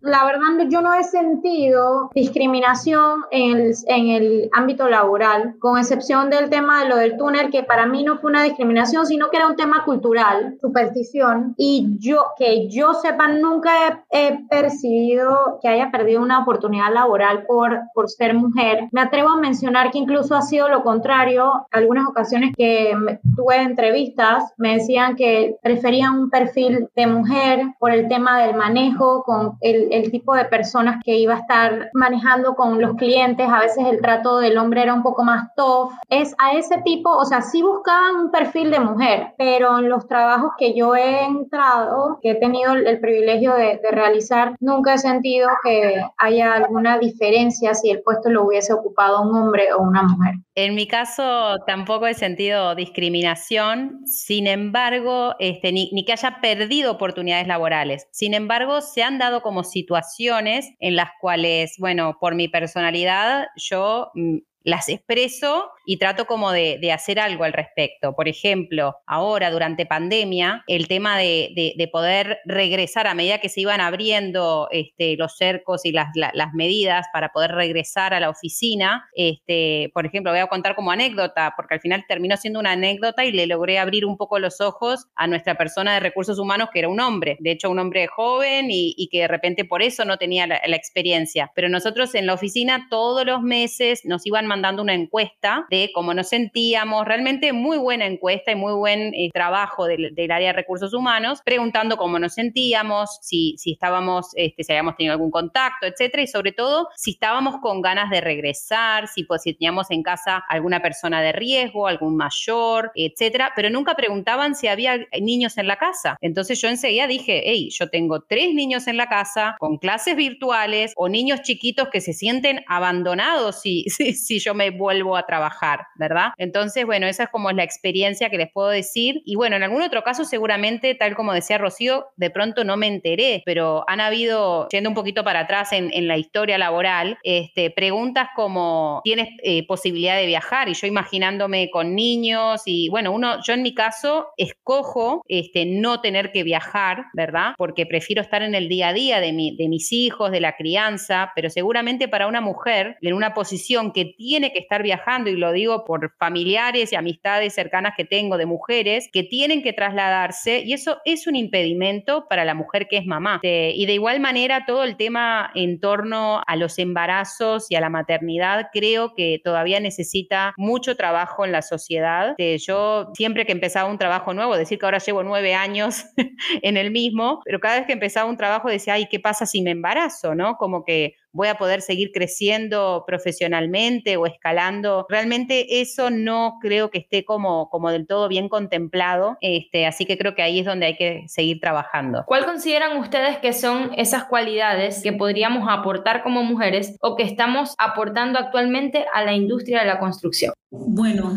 La verdad, yo no he sentido discriminación en el, en el ámbito laboral, con excepción del tema de lo del túnel, que para mí no fue una discriminación, sino que era un tema cultural, superstición, y yo, que yo sepa, nunca he, percibido que haya perdido una oportunidad laboral por, por ser mujer. Me atrevo a mencionar que incluso ha sido lo contrario. Algunas ocasiones que tuve entrevistas me decían que preferían un perfil de mujer por el tema del manejo con el, tipo de personas que iba a estar manejando con los clientes. A veces el trato del hombre era un poco más tough. Es a ese tipo, o sea, sí buscaban un perfil de mujer, pero en los trabajos que yo he entrado, que he tenido el, privilegio de, realizar, nunca he sentido que haya alguna diferencia si el puesto lo hubiese ocupado un hombre o una mujer. En mi caso tampoco he sentido discriminación, sin embargo, este, ni, ni, que haya perdido oportunidades laborales. Sin embargo, se han dado como situaciones en las cuales, bueno, por mi personalidad, yo mm, las expreso y trato como de, hacer algo al respecto. Por ejemplo, ahora durante pandemia, el tema de, poder regresar a medida que se iban abriendo este, los cercos y las, medidas para poder regresar a la oficina, este, por ejemplo, voy a contar como anécdota, porque al final terminó siendo una anécdota y le logré abrir un poco los ojos a nuestra persona de recursos humanos, que era un hombre, de hecho un hombre joven y, que de repente por eso no tenía la, la experiencia. Pero nosotros en la oficina todos los meses nos iban mandando una encuesta de cómo nos sentíamos, realmente muy buena encuesta y muy buen eh, trabajo del, área de recursos humanos, preguntando cómo nos sentíamos, si, si estábamos, este, si habíamos tenido algún contacto, etcétera, y sobre todo si estábamos con ganas de regresar, si, pues, si teníamos en casa alguna persona de riesgo, algún mayor, etcétera, pero nunca preguntaban si había niños en la casa. Entonces yo enseguida dije, hey, yo tengo tres niños en la casa con clases virtuales o niños chiquitos que se sienten abandonados si, [laughs] si, si yo me vuelvo a trabajar. ¿Verdad? Entonces, bueno, esa es como la experiencia que les puedo decir. Y bueno, en algún otro caso seguramente, tal como decía Rocío, de pronto no me enteré, pero han habido, yendo un poquito para atrás en, la historia laboral, este, preguntas como, ¿tienes eh, posibilidad de viajar? Y yo imaginándome con niños y bueno, uno, yo en mi caso escojo este, no tener que viajar, ¿verdad? Porque prefiero estar en el día a día de, mi, de mis hijos, de la crianza, pero seguramente para una mujer en una posición que tiene que estar viajando, y lo digo por familiares y amistades cercanas que tengo de mujeres, que tienen que trasladarse, y eso es un impedimento para la mujer que es mamá. y de igual manera, todo el tema en torno a los embarazos y a la maternidad, creo que todavía necesita mucho trabajo en la sociedad. yo siempre que empezaba un trabajo nuevo, decir que ahora llevo nueve años [laughs] en el mismo, pero cada vez que empezaba un trabajo decía, ay, ¿qué pasa si me embarazo? ¿No? Como que voy a poder seguir creciendo profesionalmente o escalando. Realmente eso no creo que esté como, como del todo bien contemplado, este, así que creo que ahí es donde hay que seguir trabajando. ¿Cuál consideran ustedes que son esas cualidades que podríamos aportar como mujeres o que estamos aportando actualmente a la industria de la construcción? Bueno,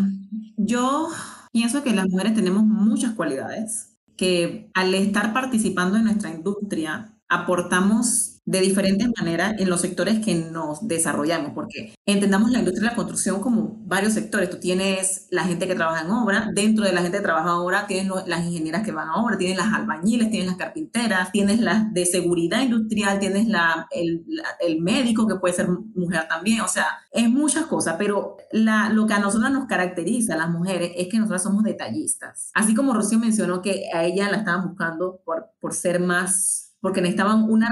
yo pienso que las mujeres tenemos muchas cualidades que al estar participando en nuestra industria aportamos de diferentes maneras en los sectores que nos desarrollamos, porque entendamos la industria de la construcción como varios sectores. Tú tienes la gente que trabaja en obra, dentro de la gente que trabaja en obra tienes las ingenieras que van a obra, tienes las albañiles, tienes las carpinteras, tienes las de seguridad industrial, tienes la, el, el médico que puede ser mujer también, o sea, es muchas cosas, pero la, lo que a nosotros nos caracteriza, las mujeres, es que nosotras somos detallistas. Así como Rocío mencionó que a ella la estaban buscando por, por ser más porque necesitaban una,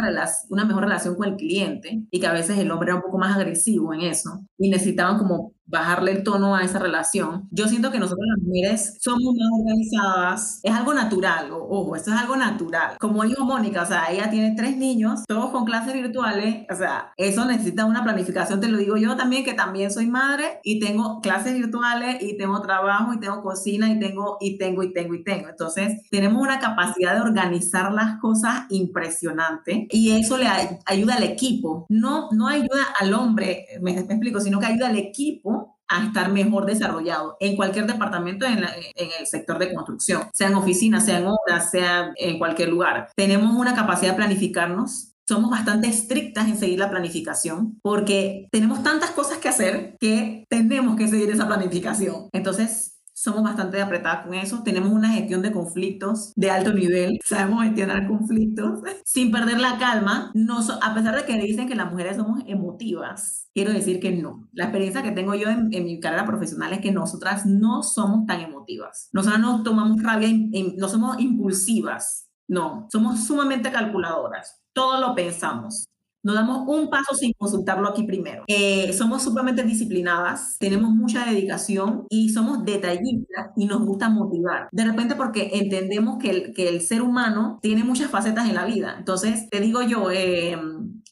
una mejor relación con el cliente y que a veces el hombre era un poco más agresivo en eso y necesitaban como bajarle el tono a esa relación. Yo siento que nosotros las mujeres somos más organizadas. Es algo natural, ojo, esto es algo natural. Como dijo Mónica, o sea, ella tiene tres niños, todos con clases virtuales, o sea, eso necesita una planificación, te lo digo yo también, que también soy madre y tengo clases virtuales y tengo trabajo y tengo cocina y tengo y tengo y tengo y tengo. Entonces, tenemos una capacidad de organizar las cosas impresionante y eso le ayuda al equipo. No, no ayuda al hombre, me explico, sino que ayuda al equipo a estar mejor desarrollado en cualquier departamento en, el sector de construcción, sea en oficinas, sea en obras, sea en cualquier lugar. Tenemos una capacidad de planificarnos. Somos bastante estrictas en seguir la planificación porque tenemos tantas cosas que hacer que tenemos que seguir esa planificación. Entonces, somos bastante apretadas con eso, tenemos una gestión de conflictos de alto nivel, [laughs] sabemos gestionar conflictos. Sin perder la calma, no a pesar de que dicen que las mujeres somos emotivas, quiero decir que no. La experiencia que tengo yo en, mi carrera profesional es que nosotras no somos tan emotivas, nosotras no tomamos rabia, no somos impulsivas, no, somos sumamente calculadoras, todo lo pensamos. No damos un paso sin consultarlo aquí primero. Eh, somos sumamente disciplinadas, tenemos mucha dedicación y somos detallistas y nos gusta motivar. De repente porque entendemos que el, que el ser humano tiene muchas facetas en la vida. Entonces, te digo yo, eh,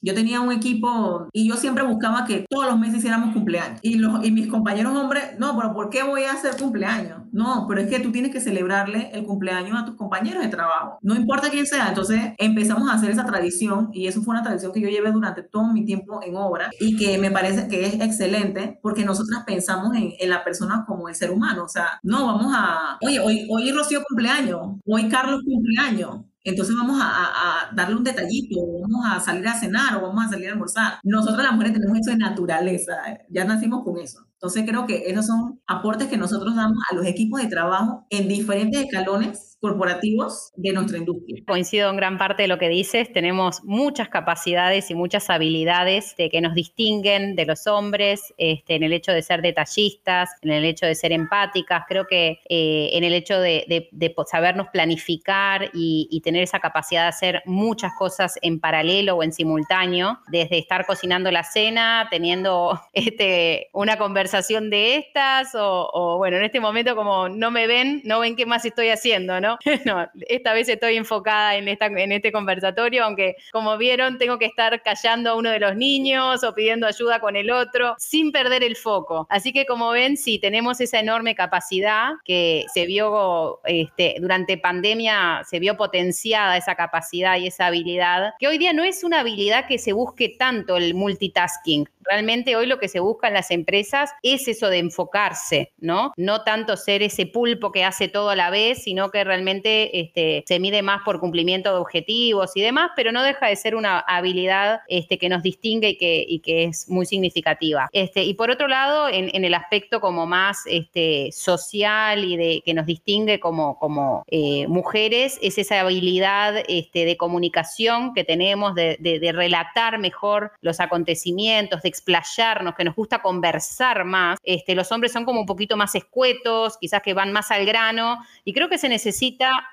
yo tenía un equipo y yo siempre buscaba que todos los meses hiciéramos cumpleaños. Y, los, y mis compañeros hombres, no, pero ¿por qué voy a hacer cumpleaños? No, pero es que tú tienes que celebrarle el cumpleaños a tus compañeros de trabajo. No importa quién sea. Entonces empezamos a hacer esa tradición y eso fue una tradición que yo llevé durante todo mi tiempo en obra y que me parece que es excelente porque nosotras pensamos en, en la persona como el ser humano. O sea, no, vamos a, oye, hoy, hoy Rocío cumpleaños, hoy Carlos cumpleaños. Entonces vamos a, darle un detallito, vamos a salir a cenar o vamos a salir a almorzar. Nosotros las mujeres tenemos eso de naturaleza, ya nacimos con eso. Entonces creo que esos son aportes que nosotros damos a los equipos de trabajo en diferentes escalones corporativos de nuestra industria. Coincido en gran parte de lo que dices, tenemos muchas capacidades y muchas habilidades de que nos distinguen de los hombres, este, en el hecho de ser detallistas, en el hecho de ser empáticas, creo que eh, en el hecho de, sabernos planificar y, tener esa capacidad de hacer muchas cosas en paralelo o en simultáneo, desde estar cocinando la cena, teniendo [laughs] este, una conversación de estas, o, o bueno, en este momento como no me ven, no ven qué más estoy haciendo, ¿no? [laughs] ¿no? esta vez estoy enfocada en, esta, en este conversatorio, aunque como vieron tengo que estar callando a uno de los niños o pidiendo ayuda con el otro, sin perder el foco. Así que como ven, sí, tenemos esa enorme capacidad que se vio este, durante pandemia, se vio potenciada esa capacidad y esa habilidad, que hoy día no es una habilidad que se busque tanto el multitasking. Realmente hoy lo que se busca en las empresas es eso de enfocarse, ¿no? No tanto ser ese pulpo que hace todo a la vez, sino que realmente este, se mide más por cumplimiento de objetivos y demás, pero no deja de ser una habilidad este, que nos distingue y que, es muy significativa. Este, y por otro lado, en, el aspecto como más social y que nos distingue como, eh, mujeres, es esa habilidad de comunicación que tenemos, de, relatar mejor los acontecimientos, de explayarnos, que nos gusta conversar más. Los hombres son como un poquito más escuetos, quizás que van más al grano, y creo que se necesita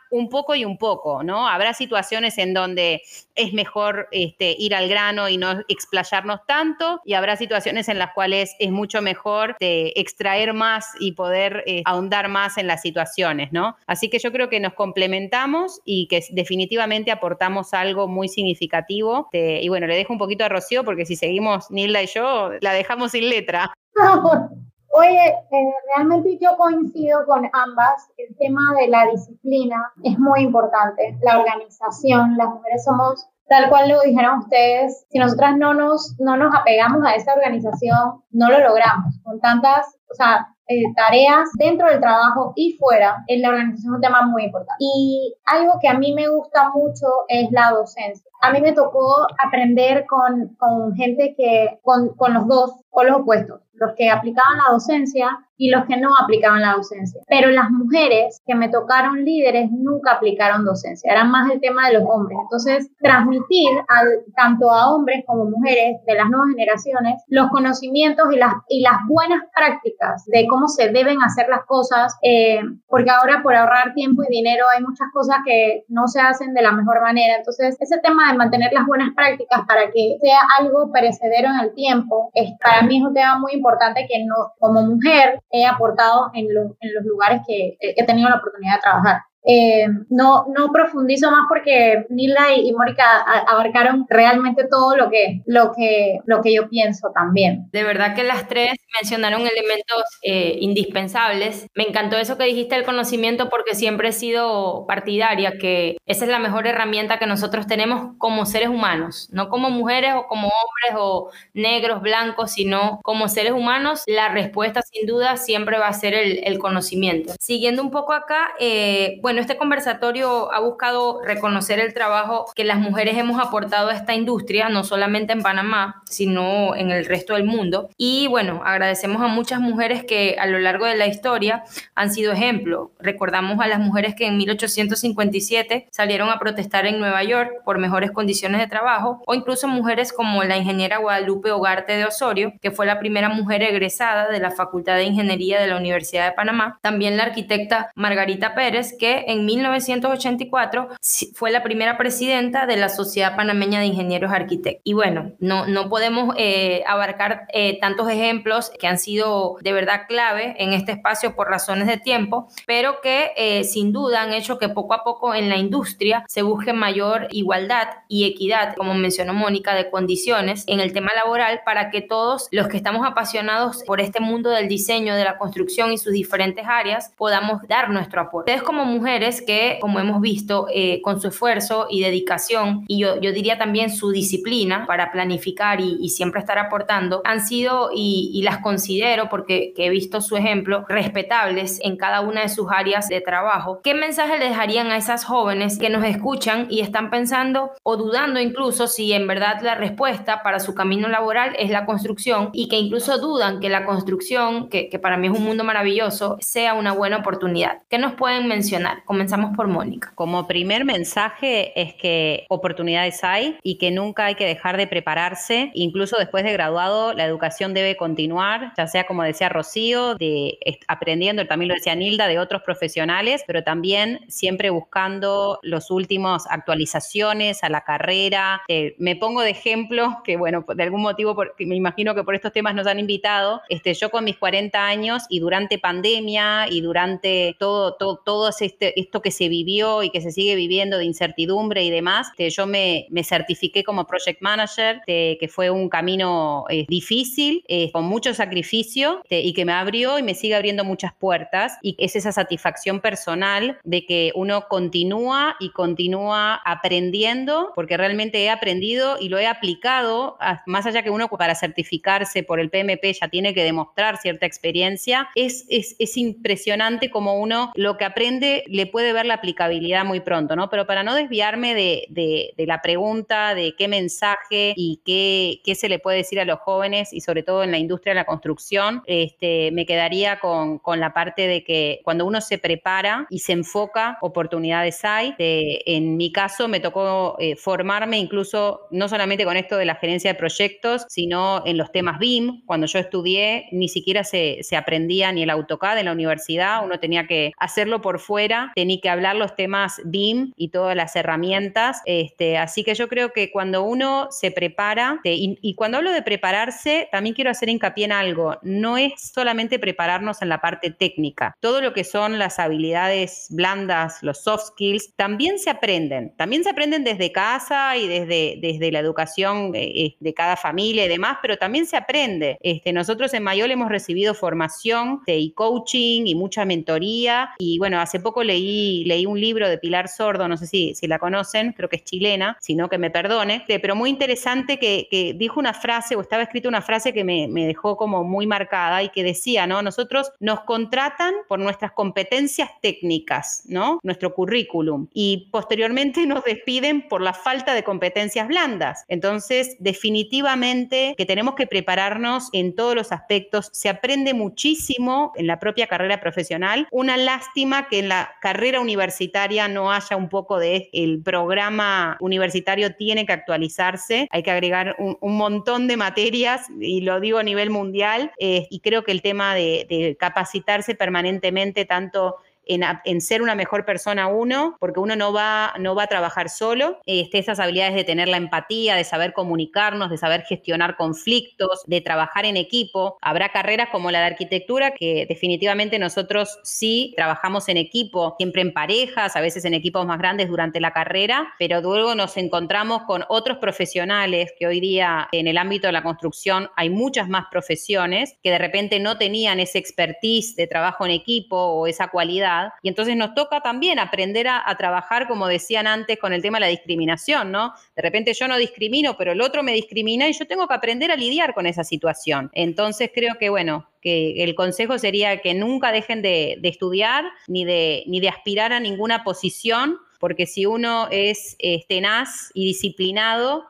un poco y un poco, ¿no? Habrá situaciones en donde es mejor este, ir al grano y no explayarnos tanto, y habrá situaciones en las cuales es mucho mejor este, extraer más y poder eh, ahondar más en las situaciones, ¿no? Así que yo creo que nos complementamos y que definitivamente aportamos algo muy significativo. De, y bueno, le dejo un poquito a Rocío porque si seguimos Nilda y yo, la dejamos sin letra. [laughs] Oye, eh, realmente yo coincido con ambas. El tema de la disciplina es muy importante. La organización, las mujeres somos, tal cual lo dijeron ustedes, si nosotras no nos, no nos apegamos a esa organización, no lo logramos. Con tantas, o sea, eh, tareas dentro del trabajo y fuera, en la organización es un tema muy importante. Y algo que a mí me gusta mucho es la docencia. A mí me tocó aprender con, con gente que, con, con los dos, con los opuestos los que aplicaban la docencia y los que no aplicaban la docencia. Pero las mujeres que me tocaron líderes nunca aplicaron docencia, era más el tema de los hombres. Entonces, transmitir al, tanto a hombres como mujeres de las nuevas generaciones los conocimientos y las, y las buenas prácticas de cómo se deben hacer las cosas, eh, porque ahora por ahorrar tiempo y dinero hay muchas cosas que no se hacen de la mejor manera. Entonces, ese tema de mantener las buenas prácticas para que sea algo perecedero en el tiempo, es, para mí es un tema muy importante que no, como mujer, he aportado en, en los lugares que he tenido la oportunidad de trabajar. Eh, no, profundizo más porque Nila y, Mónica abarcaron realmente todo lo que, lo, que, lo que yo pienso también. De verdad que las tres mencionaron elementos eh, indispensables. Me encantó eso que dijiste del conocimiento porque siempre he sido partidaria que esa es la mejor herramienta que nosotros tenemos como seres humanos, no como mujeres o como hombres o negros, blancos, sino como seres humanos. La respuesta sin duda siempre va a ser el, el conocimiento. Siguiendo un poco acá, eh, bueno, este conversatorio ha buscado reconocer el trabajo que las mujeres hemos aportado a esta industria, no solamente en Panamá, sino en el resto del mundo. Y bueno, agradecemos a muchas mujeres que a lo largo de la historia han sido ejemplo. Recordamos a las mujeres que en 1857 salieron a protestar en Nueva York por mejores condiciones de trabajo, o incluso mujeres como la ingeniera Guadalupe Hogarte de Osorio, que fue la primera mujer egresada de la Facultad de Ingeniería de la Universidad de Panamá. También la arquitecta Margarita Pérez, que en 1984 fue la primera presidenta de la Sociedad Panameña de Ingenieros Arquitectos. Y bueno, no, no podemos eh, abarcar eh, tantos ejemplos que han sido de verdad clave en este espacio por razones de tiempo, pero que eh, sin duda han hecho que poco a poco en la industria se busque mayor igualdad y equidad, como mencionó Mónica, de condiciones en el tema laboral para que todos los que estamos apasionados por este mundo del diseño, de la construcción y sus diferentes áreas podamos dar nuestro aporte. Ustedes como mujeres que, como hemos visto, eh, con su esfuerzo y dedicación, y yo, yo diría también su disciplina para planificar y, siempre estar aportando, han sido, y, las considero porque he visto su ejemplo, respetables en cada una de sus áreas de trabajo. ¿Qué mensaje le dejarían a esas jóvenes que nos escuchan y están pensando o dudando incluso si en verdad la respuesta para su camino laboral es la construcción y que incluso dudan que la construcción, que, que para mí es un mundo maravilloso, sea una buena oportunidad? ¿Qué nos pueden mencionar? Comenzamos por Mónica. Como primer mensaje es que oportunidades hay y que nunca hay que dejar de prepararse. Incluso después de graduado, la educación debe continuar, ya sea como decía Rocío, de aprendiendo, también lo decía Nilda, de otros profesionales, pero también siempre buscando los últimos actualizaciones a la carrera. Eh, me pongo de ejemplo [laughs] que, bueno, de algún motivo, me imagino que por estos temas nos han invitado, este, yo con mis 40 años y durante pandemia y durante todo, todo, todo este este, esto que se vivió y que se sigue viviendo de incertidumbre y demás, yo me, me certifiqué como project manager, que fue un camino eh, difícil, eh, con mucho sacrificio y que me abrió y me sigue abriendo muchas puertas y es esa satisfacción personal de que uno continúa y continúa aprendiendo, porque realmente he aprendido y lo he aplicado, más allá que uno para certificarse por el PMP ya tiene que demostrar cierta experiencia, es, es, es impresionante como uno lo que aprende le puede ver la aplicabilidad muy pronto, ¿no? Pero para no desviarme de, de, de la pregunta de qué mensaje y qué, qué, se le puede decir a los jóvenes y sobre todo en la industria de la construcción, este, me quedaría con, con la parte de que cuando uno se prepara y se enfoca, oportunidades hay. en mi caso me tocó eh, formarme incluso no solamente con esto de la gerencia de proyectos, sino en los temas BIM. Cuando yo estudié ni siquiera se, se aprendía ni el AutoCAD en la universidad, uno tenía que hacerlo por fuera, tenía que hablar los temas BIM y todas las herramientas. Este, así que yo creo que cuando uno se prepara, y, y cuando hablo de prepararse, también quiero hacer hincapié en algo, no es solamente prepararnos en la parte técnica, todo lo que son las habilidades blandas, los soft skills, también se aprenden, también se aprenden desde casa y desde, desde la educación eh, eh, de cada familia y demás, pero también se aprende. Este, nosotros en Mayol hemos recibido formación y coaching y mucha mentoría y bueno, hace poco leí, un libro de Pilar Sordo, no sé si, la conocen, creo que es chilena, sino que me perdone, pero muy interesante que, dijo una frase o estaba escrita una frase que me, me dejó como muy marcada y que decía, ¿no? Nosotros nos contratan por nuestras competencias técnicas, ¿no? Nuestro currículum y posteriormente nos despiden por la falta de competencias blandas. Entonces, definitivamente que tenemos que prepararnos en todos los aspectos. Se aprende muchísimo en la propia carrera profesional. Una lástima que en la carrera universitaria no haya un poco de el programa universitario tiene que actualizarse. Hay que agregar un, montón de materias y lo digo a nivel mundial. Eh, y creo que el tema de, de capacitarse permanentemente tanto en, ser una mejor persona uno, porque uno no va, no va a trabajar solo. Este, esas habilidades de tener la empatía, de saber comunicarnos, de saber gestionar conflictos, de trabajar en equipo. Habrá carreras como la de arquitectura que definitivamente nosotros sí trabajamos en equipo, siempre en parejas, a veces en equipos más grandes durante la carrera, pero luego nos encontramos con otros profesionales que hoy día en el ámbito de la construcción hay muchas más profesiones que de repente no tenían ese expertise de trabajo en equipo o esa cualidad y entonces nos toca también aprender a, trabajar, como decían antes, con el tema de la discriminación, ¿no? De repente yo no discrimino, pero el otro me discrimina y yo tengo que aprender a lidiar con esa situación. Entonces creo que, bueno, que el consejo sería que nunca dejen de, estudiar ni de, ni de aspirar a ninguna posición porque si uno es, tenaz y disciplinado,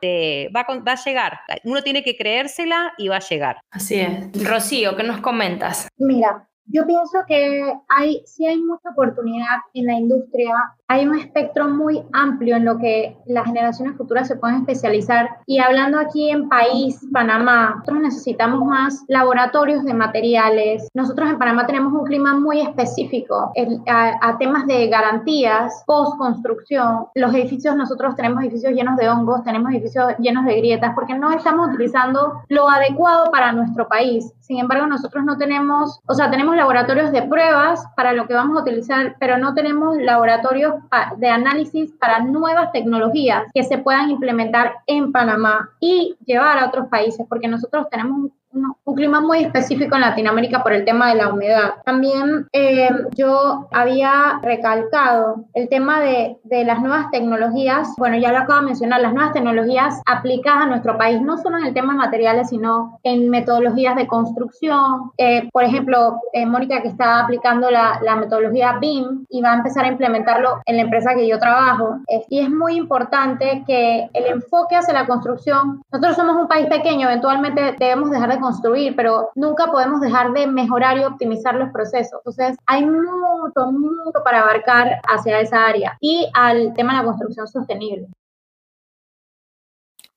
va, va, a llegar. Uno tiene que creérsela y va a llegar. Así es. Rocío, ¿qué nos comentas? Mira, yo pienso que hay, sí hay mucha oportunidad en la industria hay un espectro muy amplio en lo que las generaciones futuras se pueden especializar. Y hablando aquí en país, Panamá, nosotros necesitamos más laboratorios de materiales. Nosotros en Panamá tenemos un clima muy específico a, temas de garantías, post-construcción. Los edificios, nosotros tenemos edificios llenos de hongos, tenemos edificios llenos de grietas, porque no estamos utilizando lo adecuado para nuestro país. Sin embargo, nosotros no tenemos, o sea, tenemos laboratorios de pruebas para lo que vamos a utilizar, pero no tenemos laboratorios de análisis para nuevas tecnologías que se puedan implementar en Panamá y llevar a otros países, porque nosotros tenemos un clima muy específico en Latinoamérica por el tema de la humedad. También eh, yo había recalcado el tema de, de, las nuevas tecnologías, bueno, ya lo acabo de mencionar, las nuevas tecnologías aplicadas a nuestro país, no solo en el tema de materiales, sino en metodologías de construcción. Eh, por ejemplo, eh, Mónica que está aplicando la, la, metodología BIM y va a empezar a implementarlo en la empresa que yo trabajo. y es muy importante que el enfoque hacia la construcción, nosotros somos un país pequeño, eventualmente debemos dejar de construir, pero nunca podemos dejar de mejorar y optimizar los procesos. Entonces, hay mucho, mucho para abarcar hacia esa área y al tema de la construcción sostenible.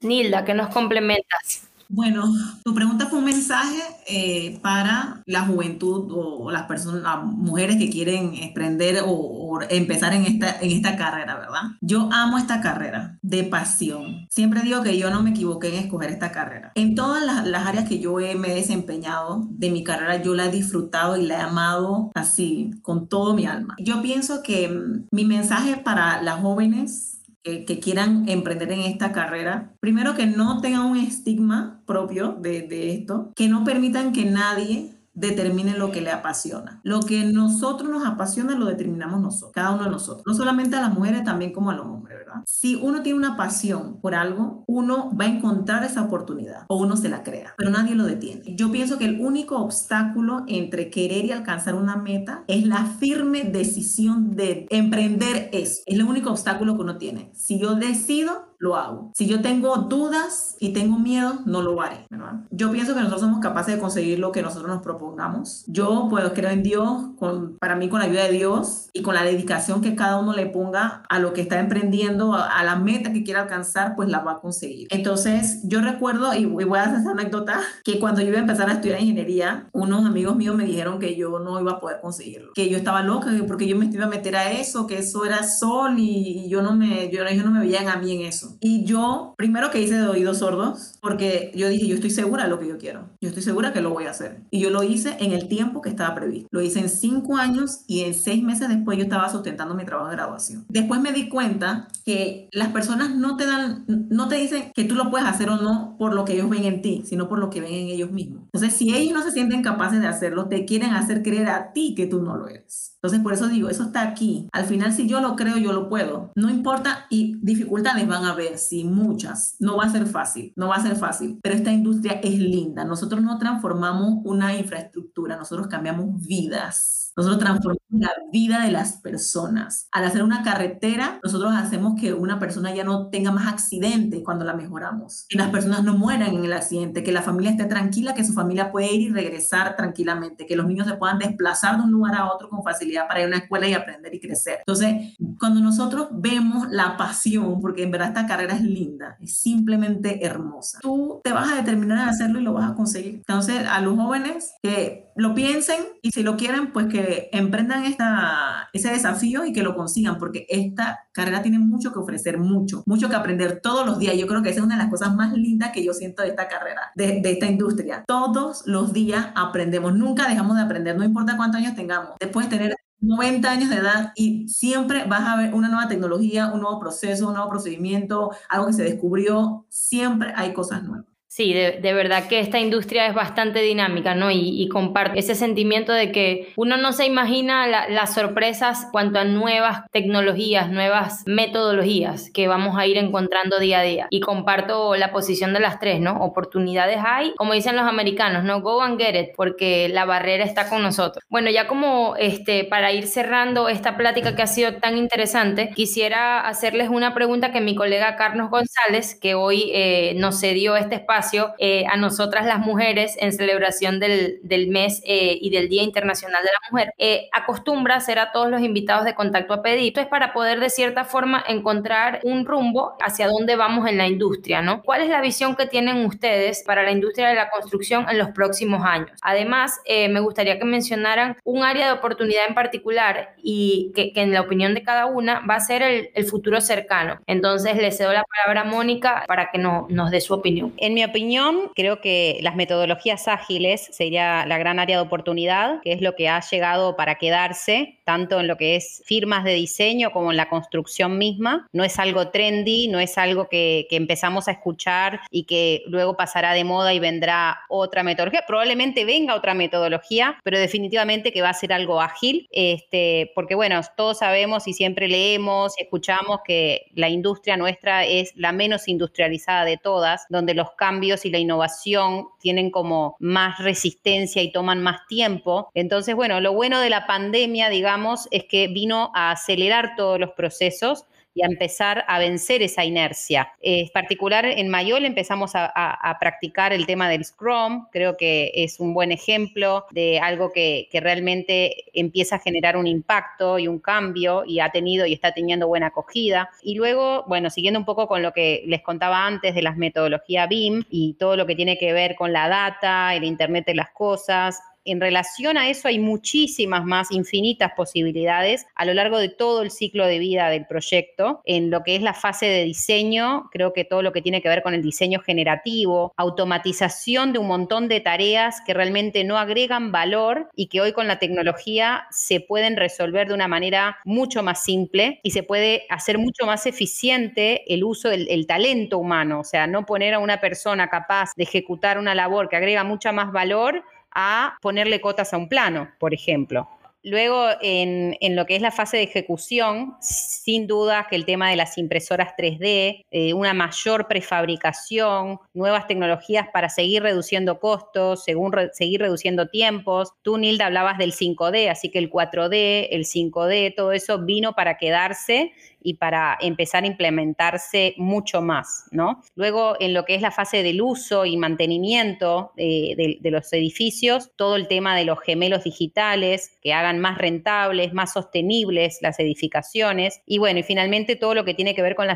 Nilda, ¿qué nos complementas? Bueno, tu pregunta fue un mensaje eh, para la juventud o las personas, las mujeres que quieren emprender o, empezar en esta, en esta carrera, ¿verdad? Yo amo esta carrera de pasión. Siempre digo que yo no me equivoqué en escoger esta carrera. En todas las, áreas que yo he, me he desempeñado de mi carrera, yo la he disfrutado y la he amado así, con todo mi alma. Yo pienso que mm, mi mensaje para las jóvenes que, quieran emprender en esta carrera, primero que no tengan un estigma propio de, de esto, que no permitan que nadie determine lo que le apasiona. Lo que nosotros nos apasiona lo determinamos nosotros, cada uno de nosotros. No solamente a las mujeres, también como a los hombres, ¿verdad? Si uno tiene una pasión por algo, uno va a encontrar esa oportunidad o uno se la crea, pero nadie lo detiene. Yo pienso que el único obstáculo entre querer y alcanzar una meta es la firme decisión de emprender eso. Es el único obstáculo que uno tiene. Si yo decido, lo hago. Si yo tengo dudas y tengo miedo, no lo haré. Yo pienso que nosotros somos capaces de conseguir lo que nosotros nos propongamos. Yo puedo creer en Dios, con, para mí con la ayuda de Dios y con la dedicación que cada uno le ponga a lo que está emprendiendo, a, la meta que quiera alcanzar, pues la va a conseguir. Entonces, yo recuerdo, y voy a hacer esa anécdota, que cuando yo iba a empezar a estudiar ingeniería, unos amigos míos me dijeron que yo no iba a poder conseguirlo, que yo estaba loca, porque yo me iba a meter a eso, que eso era sol y yo no me, yo, ellos no me veían a mí en eso. Y yo, primero que hice de oídos sordos, porque yo dije, yo estoy segura de lo que yo quiero. Yo estoy segura que lo voy a hacer. Y yo lo hice en el tiempo que estaba previsto. Lo hice en cinco años y en seis meses después yo estaba sustentando mi trabajo de graduación. Después me di cuenta que las personas no te dan, no te dicen que tú lo puedes hacer o no por lo que ellos ven en ti, sino por lo que ven en ellos mismos. Entonces, si ellos no se sienten capaces de hacerlo, te quieren hacer creer a ti que tú no lo eres. Entonces, por eso digo, eso está aquí. Al final, si yo lo creo, yo lo puedo. No importa y dificultades van a haber, sí, muchas. No va a ser fácil, no va a ser fácil, pero esta industria es linda. Nosotros no transformamos una infraestructura, nosotros cambiamos vidas. Nosotros transformamos la vida de las personas. Al hacer una carretera, nosotros hacemos que una persona ya no tenga más accidentes cuando la mejoramos. Que las personas no mueran en el accidente, que la familia esté tranquila, que su familia puede ir y regresar tranquilamente, que los niños se puedan desplazar de un lugar a otro con facilidad para ir a una escuela y aprender y crecer. Entonces, cuando nosotros vemos la pasión, porque en verdad esta carrera es linda, es simplemente hermosa, tú te vas a determinar a hacerlo y lo vas a conseguir. Entonces, a los jóvenes que lo piensen y si lo quieren, pues que emprendan esta, ese desafío y que lo consigan, porque esta carrera tiene mucho que ofrecer, mucho, mucho que aprender todos los días. Yo creo que esa es una de las cosas más lindas que yo siento de esta carrera, de, de esta industria. Todos los días aprendemos, nunca dejamos de aprender, no importa cuántos años tengamos. Después de tener 90 años de edad y siempre vas a ver una nueva tecnología, un nuevo proceso, un nuevo procedimiento, algo que se descubrió, siempre hay cosas nuevas. Sí, de, verdad que esta industria es bastante dinámica, ¿no? Y, comparto ese sentimiento de que uno no se imagina las sorpresas cuanto a nuevas tecnologías, nuevas metodologías que vamos a ir encontrando día a día. Y comparto la posición de las tres, ¿no? Oportunidades hay, como dicen los americanos, ¿no? Go and get it, porque la barrera está con nosotros. Bueno, ya como este, para ir cerrando esta plática que ha sido tan interesante, quisiera hacerles una pregunta que mi colega Carlos González, que hoy eh, nos cedió este espacio, eh, a nosotras las mujeres en celebración del, del mes eh, y del Día Internacional de la Mujer, eh, acostumbra hacer a todos los invitados de contacto a pedir. Esto es para poder de cierta forma encontrar un rumbo hacia dónde vamos en la industria, ¿no? ¿Cuál es la visión que tienen ustedes para la industria de la construcción en los próximos años? Además, me gustaría que mencionaran un área de oportunidad en particular y que, en la opinión de cada una va a ser el, el futuro cercano. Entonces, le cedo la palabra a Mónica para que no, nos dé su opinión. En mi opinión, creo que las metodologías ágiles sería la gran área de oportunidad, que es lo que ha llegado para quedarse, tanto en lo que es firmas de diseño como en la construcción misma. No es algo trendy, no es algo que, empezamos a escuchar y que luego pasará de moda y vendrá otra metodología. Probablemente venga otra metodología, pero definitivamente que va a ser algo ágil, este, porque bueno, todos sabemos y siempre leemos y escuchamos que la industria nuestra es la menos industrializada de todas, donde los cambios y la innovación tienen como más resistencia y toman más tiempo. Entonces, bueno, lo bueno de la pandemia, digamos, es que vino a acelerar todos los procesos y a empezar a vencer esa inercia. En particular, en Mayol empezamos a, practicar el tema del Scrum, creo que es un buen ejemplo de algo que, que realmente empieza a generar un impacto y un cambio y ha tenido y está teniendo buena acogida. Y luego, bueno, siguiendo un poco con lo que les contaba antes de las metodologías BIM y todo lo que tiene que ver con la data, el Internet de las cosas, en relación a eso hay muchísimas más, infinitas posibilidades a lo largo de todo el ciclo de vida del proyecto. En lo que es la fase de diseño, creo que todo lo que tiene que ver con el diseño generativo, automatización de un montón de tareas que realmente no agregan valor y que hoy con la tecnología se pueden resolver de una manera mucho más simple y se puede hacer mucho más eficiente el uso del talento humano, o sea, no poner a una persona capaz de ejecutar una labor que agrega mucha más valor a ponerle cotas a un plano, por ejemplo. Luego, en, lo que es la fase de ejecución, sin duda que el tema de las impresoras 3D, eh, una mayor prefabricación, nuevas tecnologías para seguir reduciendo costos, seguir reduciendo tiempos. Tú, Nilda, hablabas del 5D, así que el 4D, el 5D, todo eso vino para quedarse y para empezar a implementarse mucho más, ¿no? Luego, en lo que es la fase del uso y mantenimiento de, los edificios, todo el tema de los gemelos digitales que hagan más rentables, más sostenibles las edificaciones y bueno, y finalmente todo lo que tiene que ver con la,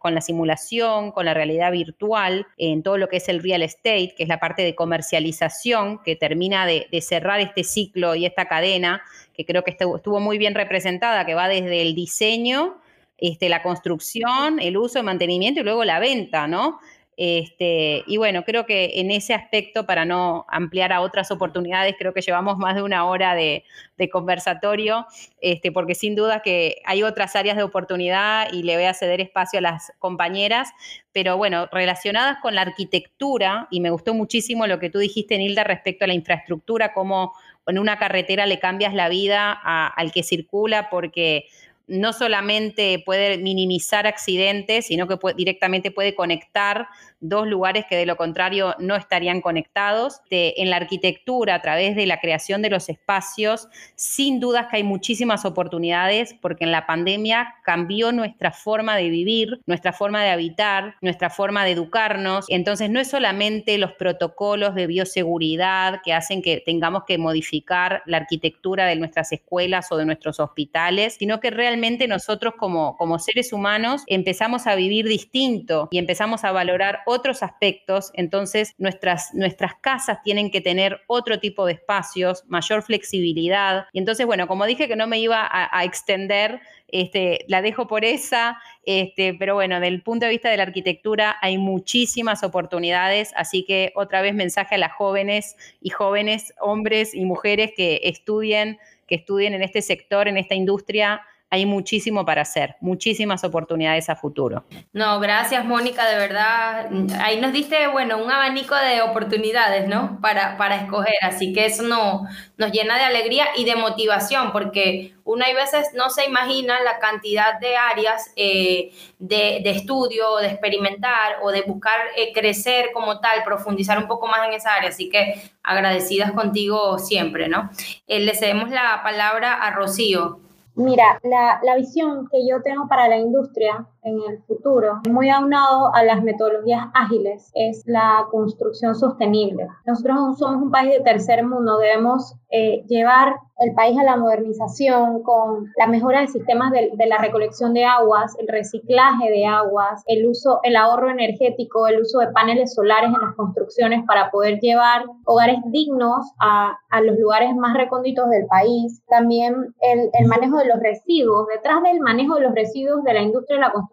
con la simulación, con la realidad virtual, en todo lo que es el real estate, que es la parte de comercialización que termina de cerrar este ciclo y esta cadena que creo que estuvo muy bien representada, que va desde el diseño este, la construcción, el uso, el mantenimiento y luego la venta, ¿no? Este, y bueno, creo que en ese aspecto, para no ampliar a otras oportunidades, creo que llevamos más de una hora de, conversatorio, este, porque sin duda que hay otras áreas de oportunidad y le voy a ceder espacio a las compañeras, pero bueno, relacionadas con la arquitectura, y me gustó muchísimo lo que tú dijiste, Nilda, respecto a la infraestructura, cómo en una carretera le cambias la vida al que circula, porque no solamente puede minimizar accidentes, sino que directamente puede conectar dos lugares que de lo contrario no estarían conectados. en la arquitectura, a través de la creación de los espacios, sin dudas que hay muchísimas oportunidades porque en la pandemia cambió nuestra forma de vivir, nuestra forma de habitar, nuestra forma de educarnos. Entonces no es solamente los protocolos de bioseguridad que hacen que tengamos que modificar la arquitectura de nuestras escuelas o de nuestros hospitales, sino que realmente nosotros como, como seres humanos empezamos a vivir distinto y empezamos a valorar otros aspectos, entonces nuestras, nuestras casas tienen que tener otro tipo de espacios, mayor flexibilidad. Y entonces, bueno, como dije que no me iba a, extender, este, la dejo por esa, este, pero bueno, del punto de vista de la arquitectura hay muchísimas oportunidades, así que otra vez mensaje a las jóvenes y jóvenes, hombres y mujeres que estudien, que estudien en este sector, en esta industria hay muchísimo para hacer, muchísimas oportunidades a futuro. No, gracias Mónica, de verdad. Ahí nos diste, bueno, un abanico de oportunidades, ¿no? Para, para escoger, así que eso no, nos llena de alegría y de motivación, porque uno hay veces no se imagina la cantidad de áreas eh, de, de, estudio, de experimentar o de buscar eh, crecer como tal, profundizar un poco más en esa área. Así que agradecidas contigo siempre, ¿no? Eh, le cedemos la palabra a Rocío. Mira, la, la, visión que yo tengo para la industria en el futuro, muy aunado a las metodologías ágiles, es la construcción sostenible. Nosotros somos un país de tercer mundo, debemos eh, llevar el país a la modernización con la mejora de sistemas de, de, la recolección de aguas, el reciclaje de aguas, el uso, el ahorro energético, el uso de paneles solares en las construcciones para poder llevar hogares dignos a, a los lugares más recónditos del país. También el, el manejo de los residuos. Detrás del manejo de los residuos de la industria de la construcción,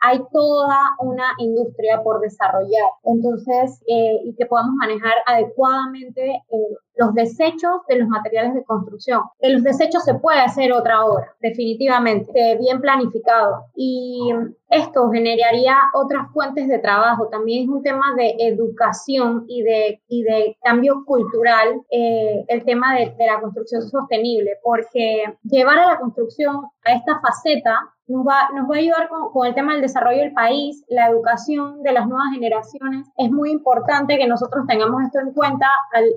hay toda una industria por desarrollar. Entonces, eh, y que podamos manejar adecuadamente eh, los desechos de los materiales de construcción. De los desechos se puede hacer otra obra, definitivamente, bien planificado. Y esto generaría otras fuentes de trabajo. También es un tema de educación y de, y de cambio cultural, eh, el tema de, de la construcción sostenible, porque llevar a la construcción a esta faceta nos va, nos va a ayudar con, el tema del desarrollo del país, la educación de las nuevas generaciones. Es muy importante que nosotros tengamos esto en cuenta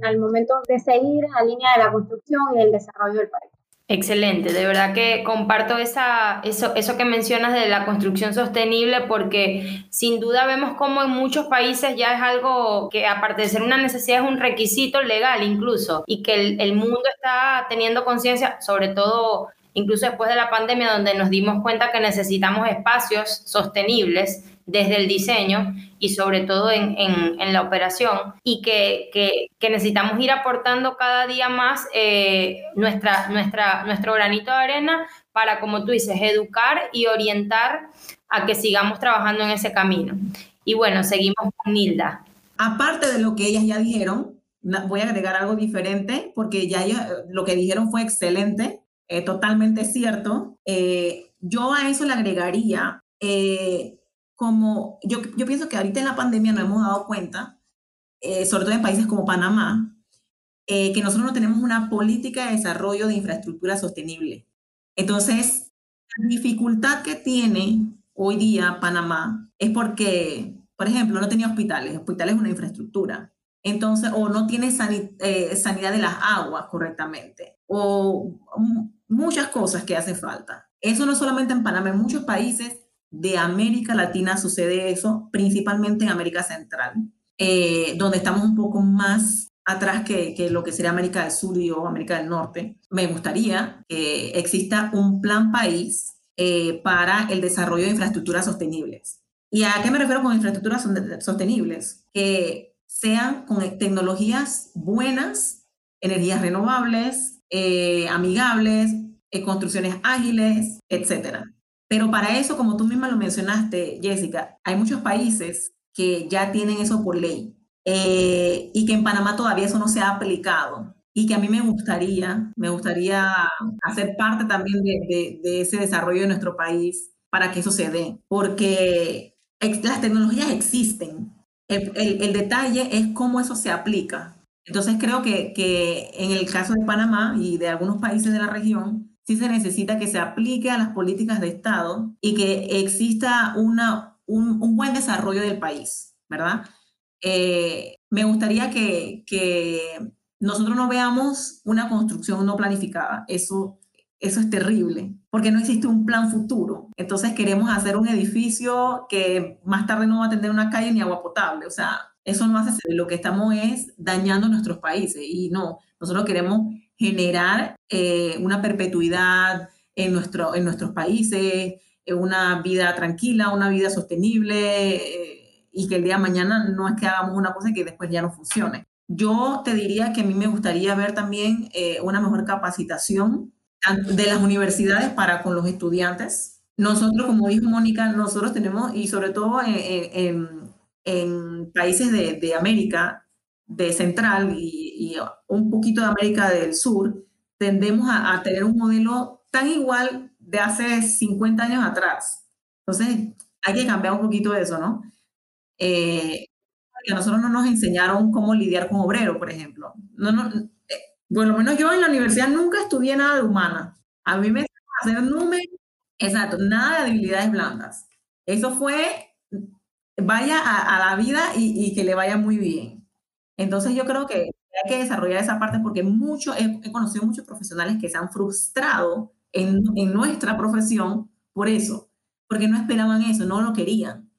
al, momento de seguir la línea de la construcción y el desarrollo del país. Excelente, de verdad que comparto esa, eso, eso que mencionas de la construcción sostenible porque sin duda vemos como en muchos países ya es algo que aparte de ser una necesidad es un requisito legal incluso y que el mundo está teniendo conciencia, sobre todo incluso después de la pandemia donde nos dimos cuenta que necesitamos espacios sostenibles desde el diseño y sobre todo en, en, la operación y que, que, necesitamos ir aportando cada día más eh, nuestra, nuestra, nuestro granito de arena para, como tú dices, educar y orientar a que sigamos trabajando en ese camino. Y bueno, seguimos con Nilda. Aparte de lo que ellas ya dijeron, voy a agregar algo diferente porque ya lo que dijeron fue excelente, eh, totalmente cierto. Eh, yo a eso le agregaría como yo, yo pienso que ahorita en la pandemia nos hemos dado cuenta, eh, sobre todo en países como Panamá, eh, que nosotros no tenemos una política de desarrollo de infraestructura sostenible. Entonces, la dificultad que tiene hoy día Panamá es porque, por ejemplo, no tenía hospitales. Hospitales es una infraestructura. Entonces, o no tiene eh, sanidad de las aguas correctamente, o muchas cosas que hacen falta. Eso no solamente en Panamá, en muchos países de América Latina sucede eso, principalmente en América Central, eh, donde estamos un poco más atrás que, que, lo que sería América del Sur o América del Norte. Me gustaría que exista un plan país eh, para el desarrollo de infraestructuras sostenibles. ¿Y a qué me refiero con infraestructuras sostenibles? Que sean con tecnologías buenas, energías renovables, eh, amigables, construcciones ágiles, etcétera. Pero para eso, como tú misma lo mencionaste, Jessica, hay muchos países que ya tienen eso por ley eh, y que en Panamá todavía eso no se ha aplicado y que a mí me gustaría, me gustaría hacer parte también de, ese desarrollo de nuestro país para que eso se dé, porque las tecnologías existen. El, detalle es cómo eso se aplica. Entonces creo que, que en el caso de Panamá y de algunos países de la región, sí se necesita que se aplique a las políticas de Estado y que exista una, un, un buen desarrollo del país, ¿verdad? Eh, me gustaría que, que, nosotros no veamos una construcción no planificada. Eso, eso es terrible, porque no existe un plan futuro. Entonces queremos hacer un edificio que más tarde no va a tener una calle ni agua potable. O sea, eso no hace Lo que estamos es dañando nuestros países y no, nosotros queremos generar eh, una perpetuidad en, nuestro, en nuestros países, eh, una vida tranquila, una vida sostenible eh, y que el día de mañana no es que hagamos una cosa que después ya no funcione. Yo te diría que a mí me gustaría ver también una mejor capacitación de las universidades para con los estudiantes. Nosotros, como dijo Mónica, nosotros tenemos, y sobre todo en, en países de, de América, de Central y, un poquito de América del Sur, tendemos a, tener un modelo tan igual de hace 50 años atrás. Entonces, hay que cambiar un poquito eso, ¿no? Eh, a nosotros no nos enseñaron cómo lidiar con obreros, por ejemplo. No, no, eh, lo menos yo en la universidad nunca estudié nada de humana. A mí me a hacer números, exacto, nada de habilidades blandas. Eso fue, vaya a, la vida y, y que le vaya muy bien. Entonces yo creo que hay que desarrollar esa parte porque mucho, he, conocido muchos profesionales que se han frustrado en, en, nuestra profesión por eso, porque no esperaban eso, no lo querían.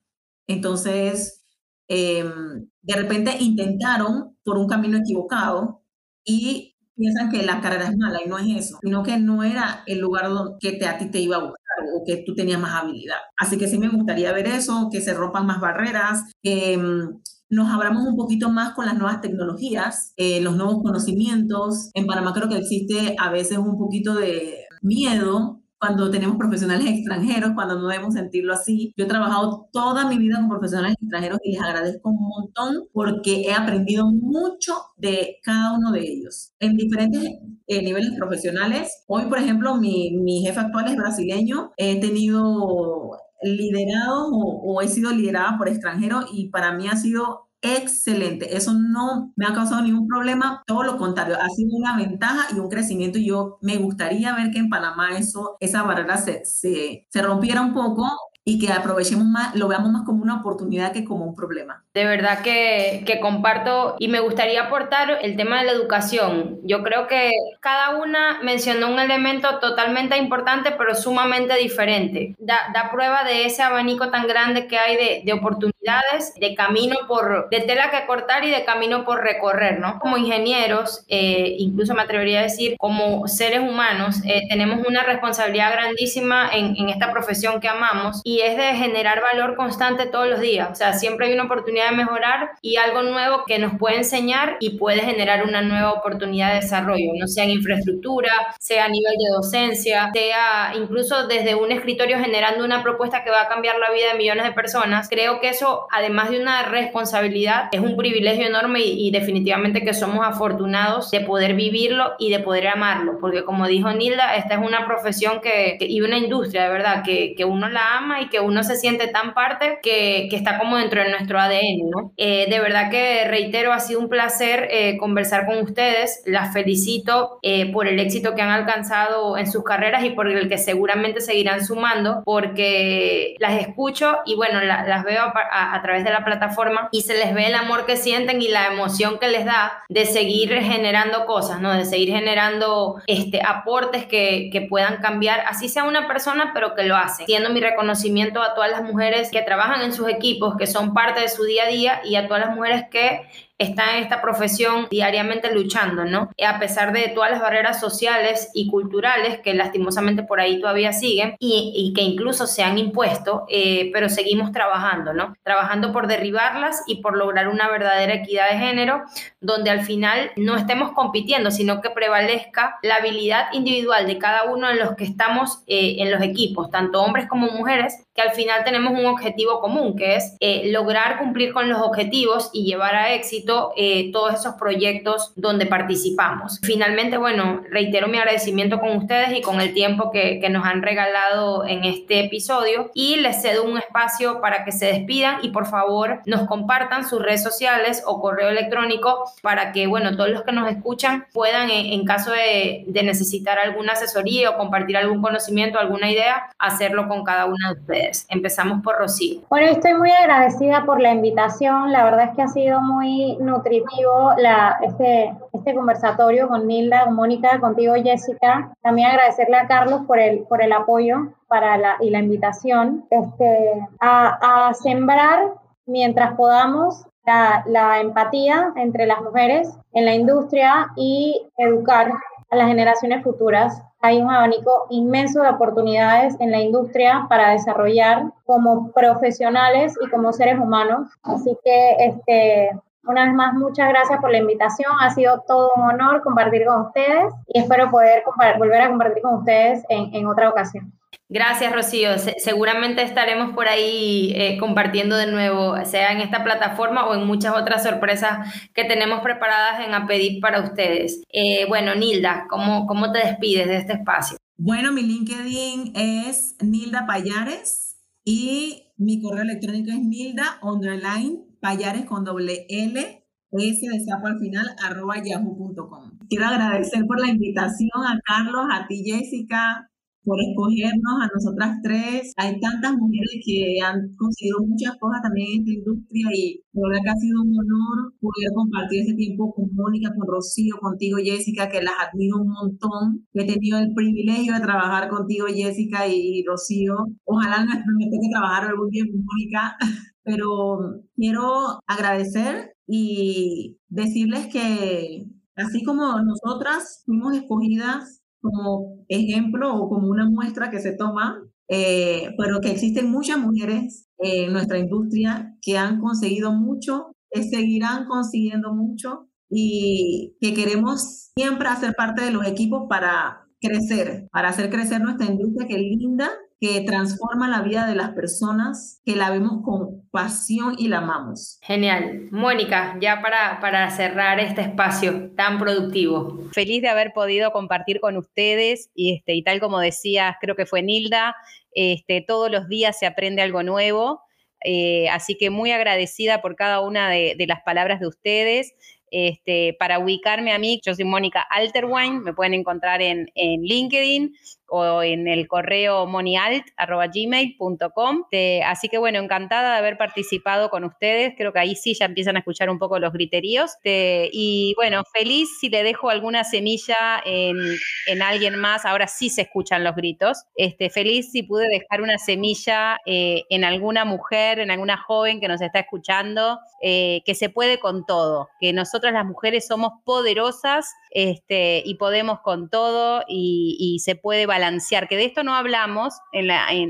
Entonces, em, de repente intentaron por un camino equivocado y piensan que la carrera es mala y no es eso, sino que no era el lugar donde, que te, a ti te iba a buscar o que tú tenías más habilidad. Así que sí me gustaría ver eso, que se rompan más barreras, que em, nos abramos un poquito más con las nuevas tecnologías, eh, los nuevos conocimientos. En Panamá creo que existe a veces un poquito de miedo cuando tenemos profesionales extranjeros, cuando no debemos sentirlo así. Yo he trabajado toda mi vida con profesionales extranjeros y les agradezco un montón porque he aprendido mucho de cada uno de ellos en diferentes eh, niveles profesionales. Hoy, por ejemplo, mi, mi jefe actual es brasileño. He tenido liderado o, he sido liderada por extranjeros y para mí ha sido excelente. Eso no me ha causado ningún problema, todo lo contrario, ha sido una ventaja y un crecimiento. Y yo me gustaría ver que en Panamá eso, esa barrera se, se, se rompiera un poco y que aprovechemos más, lo veamos más como una oportunidad que como un problema. De verdad que, que comparto y me gustaría aportar el tema de la educación. Yo creo que cada una mencionó un elemento totalmente importante, pero sumamente diferente. Da, da prueba de ese abanico tan grande que hay de, de oportunidades, de camino por, de tela que cortar y de camino por recorrer, ¿no? Como ingenieros, eh, incluso me atrevería a decir, como seres humanos, eh, tenemos una responsabilidad grandísima en, en esta profesión que amamos y es de generar valor constante todos los días. O sea, siempre hay una oportunidad de mejorar y algo nuevo que nos puede enseñar y puede generar una nueva oportunidad de desarrollo, no sea en infraestructura, sea a nivel de docencia, sea incluso desde un escritorio generando una propuesta que va a cambiar la vida de millones de personas. Creo que eso, además de una responsabilidad, es un privilegio enorme y, definitivamente que somos afortunados de poder vivirlo y de poder amarlo, porque como dijo Nilda, esta es una profesión que, y una industria, de verdad, que, que uno la ama y que uno se siente tan parte que, que está como dentro de nuestro ADN, ¿no? Eh, de verdad que reitero, ha sido un placer eh, conversar con ustedes, las felicito eh, por el éxito que han alcanzado en sus carreras y por el que seguramente seguirán sumando, porque las escucho y bueno, las veo a, a, través de la plataforma y se les ve el amor que sienten y la emoción que les da de seguir generando cosas, ¿no? De seguir generando este, aportes que, que puedan cambiar, así sea una persona, pero que lo hace, siendo mi reconocimiento a todas las mujeres que trabajan en sus equipos, que son parte de su día a día y a todas las mujeres que está en esta profesión diariamente luchando, ¿no? A pesar de todas las barreras sociales y culturales que lastimosamente por ahí todavía siguen y, que incluso se han impuesto, eh, pero seguimos trabajando, ¿no? Trabajando por derribarlas y por lograr una verdadera equidad de género, donde al final no estemos compitiendo, sino que prevalezca la habilidad individual de cada uno de los que estamos eh, en los equipos, tanto hombres como mujeres, que al final tenemos un objetivo común, que es eh, lograr cumplir con los objetivos y llevar a éxito eh, todos esos proyectos donde participamos. Finalmente, bueno, reitero mi agradecimiento con ustedes y con el tiempo que, que nos han regalado en este episodio y les cedo un espacio para que se despidan y por favor nos compartan sus redes sociales o correo electrónico para que, bueno, todos los que nos escuchan puedan, en, en caso de, de necesitar alguna asesoría o compartir algún conocimiento, alguna idea, hacerlo con cada una de ustedes. Empezamos por Rocío. Bueno, estoy muy agradecida por la invitación. La verdad es que ha sido muy nutritivo la, este, este conversatorio con Nilda, con Mónica, contigo Jessica. También agradecerle a Carlos por el, por el apoyo para la, y la invitación este, a, a sembrar mientras podamos la, la, empatía entre las mujeres en la industria y educar a las generaciones futuras. Hay un abanico inmenso de oportunidades en la industria para desarrollar como profesionales y como seres humanos. Así que este, una vez más, muchas gracias por la invitación. Ha sido todo un honor compartir con ustedes y espero poder volver a compartir con ustedes en, en otra ocasión. Gracias, Rocío. Se seguramente estaremos por ahí eh, compartiendo de nuevo, sea en esta plataforma o en muchas otras sorpresas que tenemos preparadas en APEDIP para ustedes. Eh, bueno, Nilda, ¿cómo, ¿cómo te despides de este espacio? Bueno, mi LinkedIn es Nilda Payares y mi correo electrónico es nilda underline payares con doble L, S de sapo al final, arroba yahoo.com. Quiero agradecer por la invitación a Carlos, a ti Jessica, por escogernos a nosotras tres. Hay tantas mujeres que han conseguido muchas cosas también en esta industria y la verdad que ha sido un honor poder compartir ese tiempo con Mónica, con Rocío, contigo Jessica, que las admiro un montón. He tenido el privilegio de trabajar contigo Jessica y Rocío. Ojalá me, me toque trabajar algún día con Mónica. [laughs] pero quiero agradecer y decirles que así como nosotras fuimos escogidas como ejemplo o como una muestra que se toma, eh, pero que existen muchas mujeres en nuestra industria que han conseguido mucho, que seguirán consiguiendo mucho y que queremos siempre hacer parte de los equipos para crecer, para hacer crecer nuestra industria que es linda que transforma la vida de las personas, que la vemos con pasión y la amamos. Genial. Mónica, ya para, para cerrar este espacio tan productivo. Feliz de haber podido compartir con ustedes y, este, y tal como decía, creo que fue Nilda, este, todos los días se aprende algo nuevo. Eh, así que muy agradecida por cada una de, de las palabras de ustedes. Este, para ubicarme a mí, yo soy Mónica Alterwine, me pueden encontrar en, en LinkedIn o en el correo monialt.gmail.com. Así que bueno, encantada de haber participado con ustedes. Creo que ahí sí ya empiezan a escuchar un poco los griteríos. y bueno, feliz si le dejo alguna semilla en, alguien más. Ahora sí se escuchan los gritos. Este, feliz si pude dejar una semilla eh, en alguna mujer, en alguna joven que nos está escuchando, eh, que se puede con todo, que nosotras las mujeres somos poderosas este, y podemos con todo y, se puede balancear, que de esto no hablamos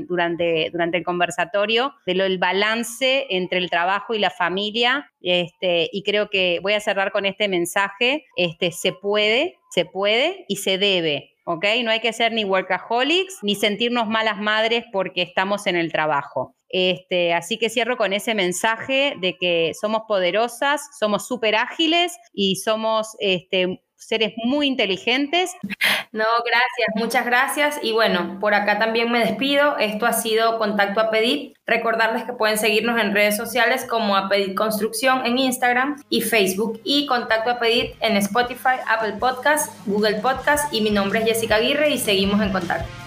durante, durante el conversatorio, de lo, el balance entre el trabajo y la familia, este, y creo que voy a cerrar con este mensaje, este, se puede, se puede y se debe. No hay que ser ni workaholics ni sentirnos malas madres porque estamos en el trabajo. Este, así que cierro con ese mensaje de que somos poderosas, somos súper ágiles y somos este, seres muy inteligentes. No, gracias, muchas gracias. Y bueno, por acá también me despido. Esto ha sido Contacto a Pedir. Recordarles que pueden seguirnos en redes sociales como a Pedir Construcción en Instagram y Facebook y Contacto a Pedir en Spotify, Apple Podcast, Google Podcast y mi nombre es Jessica Aguirre y seguimos en contacto.